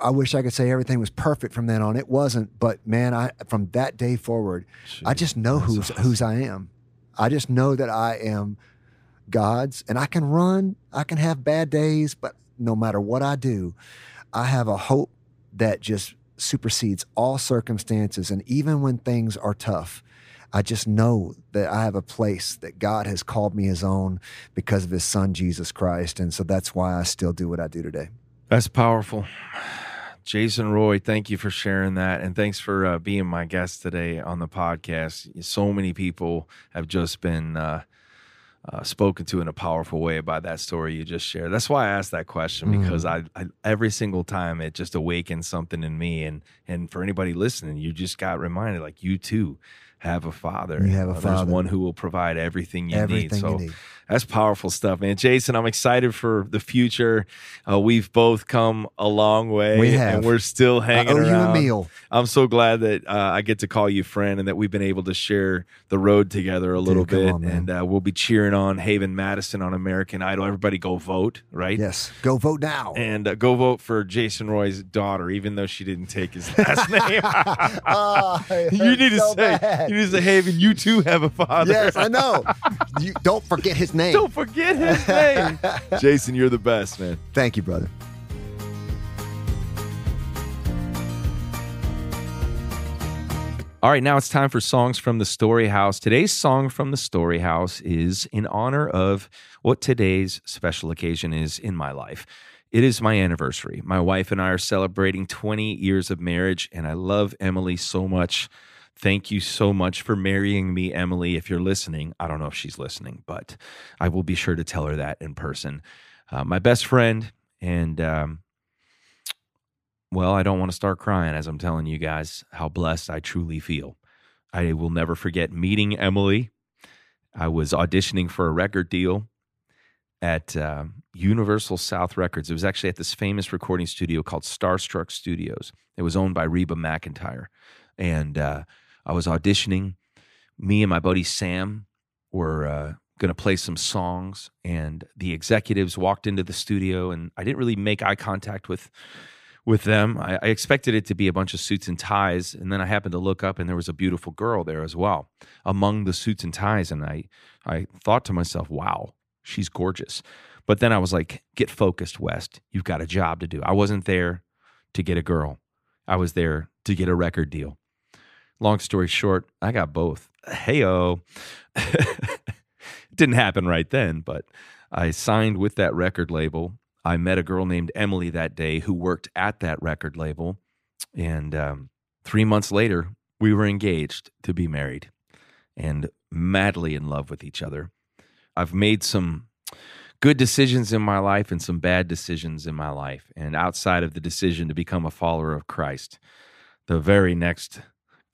I wish I could say everything was perfect from then on. It wasn't, but man, I from that day forward, I just know who's awesome. whose I am. I just know that I am God's, and I can run. I can have bad days, but no matter what I do, I have a hope that just supersedes all circumstances. And even when things are tough, I just know that I have a place that God has called me His own because of His Son Jesus Christ, and so that's why I still do what I do today. That's powerful. Jason Roy, thank you for sharing that. And thanks for uh, being my guest today on the podcast. So many people have just been uh, uh, spoken to in a powerful way by that story you just shared. That's why I asked that question Mm. because I, I every single time it just awakens something in me. And and for anybody listening, you just got reminded like you too have a father. You have a Uh, There's one who will provide everything you Everything need. So you need. that's powerful stuff, man. Jason, I'm excited for the future. Uh, we've both come a long way, We have. and we're still hanging I owe you a meal. I'm so glad that uh, I get to call you friend, and that we've been able to share the road together a little come bit. on, and uh, we'll be cheering on Haven Madison on American Idol. Everybody, go vote, right? Yes, go vote now. And uh, go vote for Jason Roy's daughter, even though she didn't take his last <laughs> name. Oh, <laughs> you need to so say, bad. you need to say, Haven, you too have a father. Yes, I know. You, don't forget his name. Don't forget his name. <laughs> Jason, you're the best, man. Thank you, brother. All right, now it's time for songs from the Story House. Today's song from the Story House is in honor of what today's special occasion is in my life. It is my anniversary. My wife and I are celebrating 20 years of marriage, and I love Emily so much. Thank you so much for marrying me, Emily. If you're listening, I don't know if she's listening, but I will be sure to tell her that in person. Uh, my best friend, and um, well, I don't want to start crying as I'm telling you guys how blessed I truly feel. I will never forget meeting Emily. I was auditioning for a record deal at uh, Universal South Records. It was actually at this famous recording studio called Starstruck Studios. It was owned by Reba McEntire. And uh, I was auditioning. Me and my buddy Sam were uh, going to play some songs, and the executives walked into the studio, and I didn't really make eye contact with with them. I, I expected it to be a bunch of suits and ties, and then I happened to look up, and there was a beautiful girl there as well among the suits and ties, and I I thought to myself, "Wow, she's gorgeous." But then I was like, "Get focused, West. You've got a job to do." I wasn't there to get a girl. I was there to get a record deal. Long story short, I got both. Heyo. <laughs> didn't happen right then, but I signed with that record label. I met a girl named Emily that day who worked at that record label. And um, three months later, we were engaged to be married and madly in love with each other. I've made some good decisions in my life and some bad decisions in my life. And outside of the decision to become a follower of Christ, the very next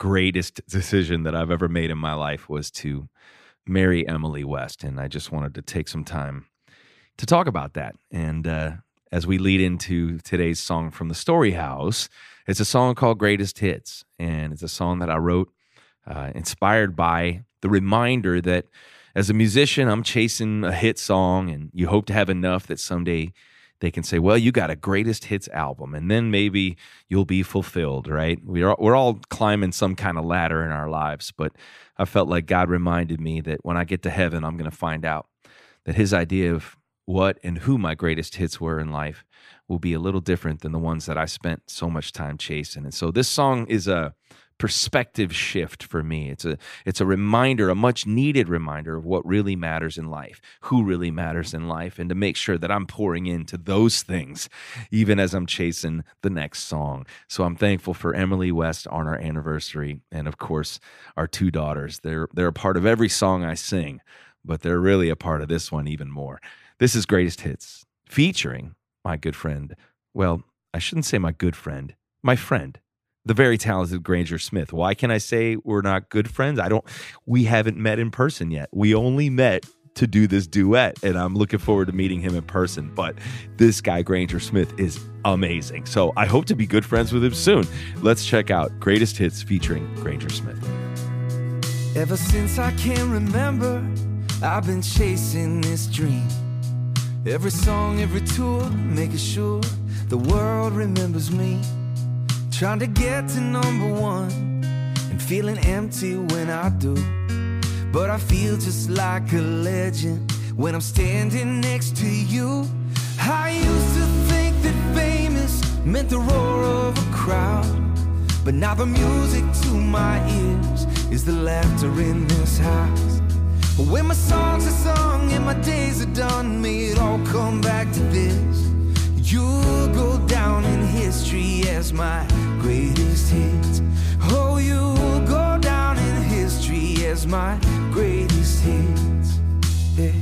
greatest decision that I've ever made in my life was to marry Emily West. And I just wanted to take some time to talk about that. And uh, as we lead into today's song from the Story House, it's a song called Greatest Hits. And it's a song that I wrote uh, inspired by the reminder that as a musician, I'm chasing a hit song, and you hope to have enough that someday they can say, "Well, you got a greatest hits album," and then maybe you'll be fulfilled, right? We're we're all climbing some kind of ladder in our lives, but I felt like God reminded me that when I get to heaven, I'm going to find out that His idea of what and who my greatest hits were in life will be a little different than the ones that I spent so much time chasing. And so this song is a perspective shift for me. It's a it's a reminder, a much needed reminder of what really matters in life, who really matters in life, and to make sure that I'm pouring into those things even as I'm chasing the next song. So I'm thankful for Emily West on our anniversary and of course our two daughters. They're they're a part of every song I sing, but they're really a part of this one even more. This is Greatest Hits featuring my good friend. Well, I shouldn't say my good friend, my friend the very talented Granger Smith. Why can I say we're not good friends? I don't, we haven't met in person yet. We only met to do this duet, and I'm looking forward to meeting him in person. But this guy, Granger Smith, is amazing. So I hope to be good friends with him soon. Let's check out Greatest Hits featuring Granger Smith. Ever since I can remember, I've been chasing this dream. Every song, every tour, making sure the world remembers me. Trying to get to number one and feeling empty when I do. But I feel just like a legend when I'm standing next to you. I used to think that famous meant the roar of a crowd. But now the music to my ears is the laughter in this house. When my songs are sung and my days are done, may it all come back to this. You'll go down in history as my greatest hits. Oh, you'll go down in history as my greatest hits. Yeah.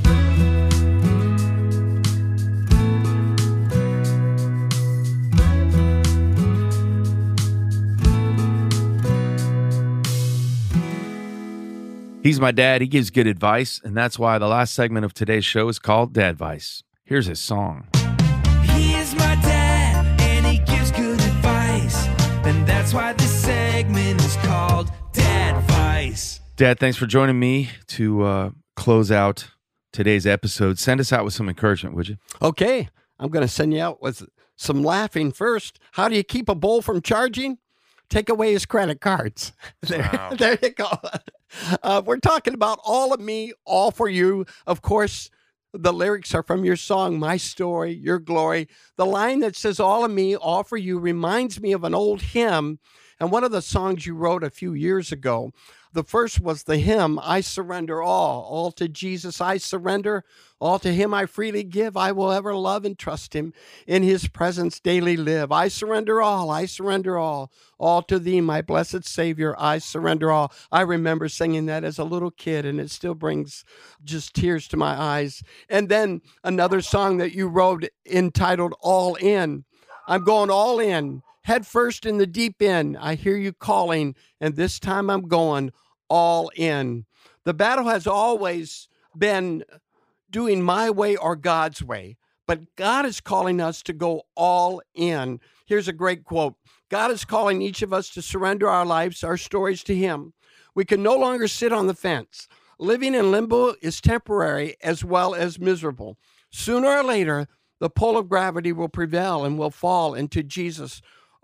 He's my dad. He gives good advice, and that's why the last segment of today's show is called Dad Advice. Here's his song. That's why this segment is called Dad Advice. Dad, thanks for joining me to uh, close out today's episode. Send us out with some encouragement, would you? Okay, I'm going to send you out with some laughing first. How do you keep a bull from charging? Take away his credit cards. <laughs> There, Wow. <laughs> there you go. Uh, we're talking about all of me, all for you. Of course, the lyrics are from your song, My Story, Your Glory. The line that says, All of me, all for you, reminds me of an old hymn and one of the songs you wrote a few years ago. The first was the hymn, I surrender all. All to Jesus I surrender. All to him I freely give. I will ever love and trust him. In his presence daily live. I surrender all. I surrender all. All to thee, my blessed Savior. I surrender all. I remember singing that as a little kid, and it still brings just tears to my eyes. And then another song that you wrote entitled All In. I'm going all in, head first in the deep end. I hear you calling, and this time I'm going all in. The battle has always been doing my way or God's way, but God is calling us to go all in. Here's a great quote God is calling each of us to surrender our lives, our stories to Him. We can no longer sit on the fence. Living in limbo is temporary as well as miserable. Sooner or later, the pull of gravity will prevail and will fall into Jesus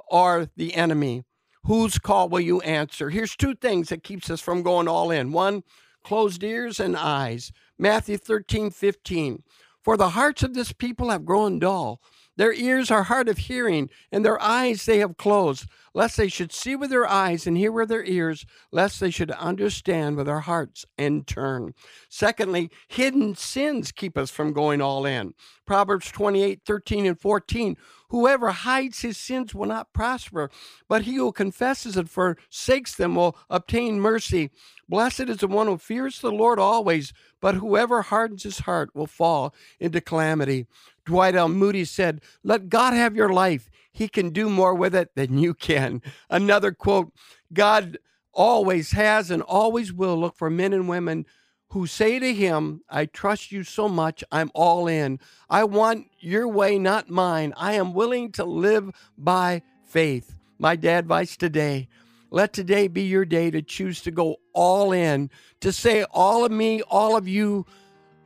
or the enemy. Whose call will you answer? Here's two things that keeps us from going all in. One, closed ears and eyes. Matthew 13, 15. For the hearts of this people have grown dull. Their ears are hard of hearing, and their eyes they have closed, lest they should see with their eyes and hear with their ears, lest they should understand with their hearts and turn. Secondly, hidden sins keep us from going all in. Proverbs 28, 13, and 14. Whoever hides his sins will not prosper, but he who confesses and forsakes them will obtain mercy. Blessed is the one who fears the Lord always, but whoever hardens his heart will fall into calamity. Dwight L. Moody said, Let God have your life. He can do more with it than you can. Another quote God always has and always will look for men and women who say to him, I trust you so much, I'm all in. I want your way, not mine. I am willing to live by faith. My dad advice today let today be your day to choose to go all in, to say, all of me, all of you.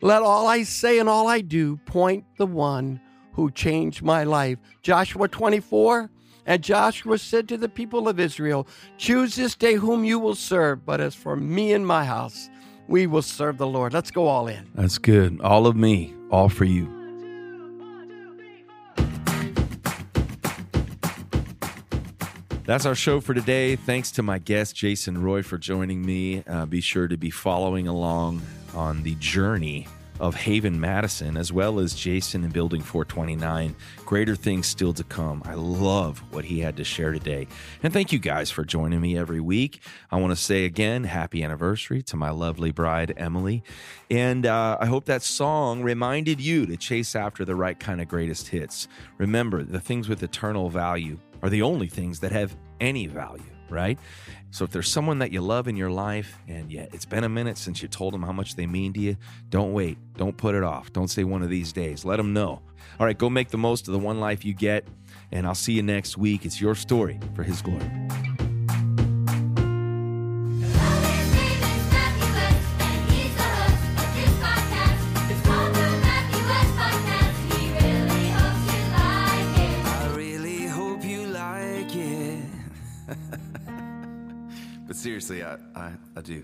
Let all I say and all I do point the one who changed my life. Joshua 24. And Joshua said to the people of Israel, Choose this day whom you will serve, but as for me and my house, we will serve the Lord. Let's go all in. That's good. All of me, all for you. That's our show for today. Thanks to my guest, Jason Roy, for joining me. Uh, be sure to be following along on the journey of Haven Madison, as well as Jason in Building 429. Greater things still to come. I love what he had to share today. And thank you guys for joining me every week. I want to say again, happy anniversary to my lovely bride, Emily. And uh, I hope that song reminded you to chase after the right kind of greatest hits. Remember, the things with eternal value are the only things that have any value, right? So if there's someone that you love in your life and yeah, it's been a minute since you told them how much they mean to you, don't wait. Don't put it off. Don't say one of these days. Let them know. All right, go make the most of the one life you get, and I'll see you next week. It's your story for His glory. Seriously, I, I, I do.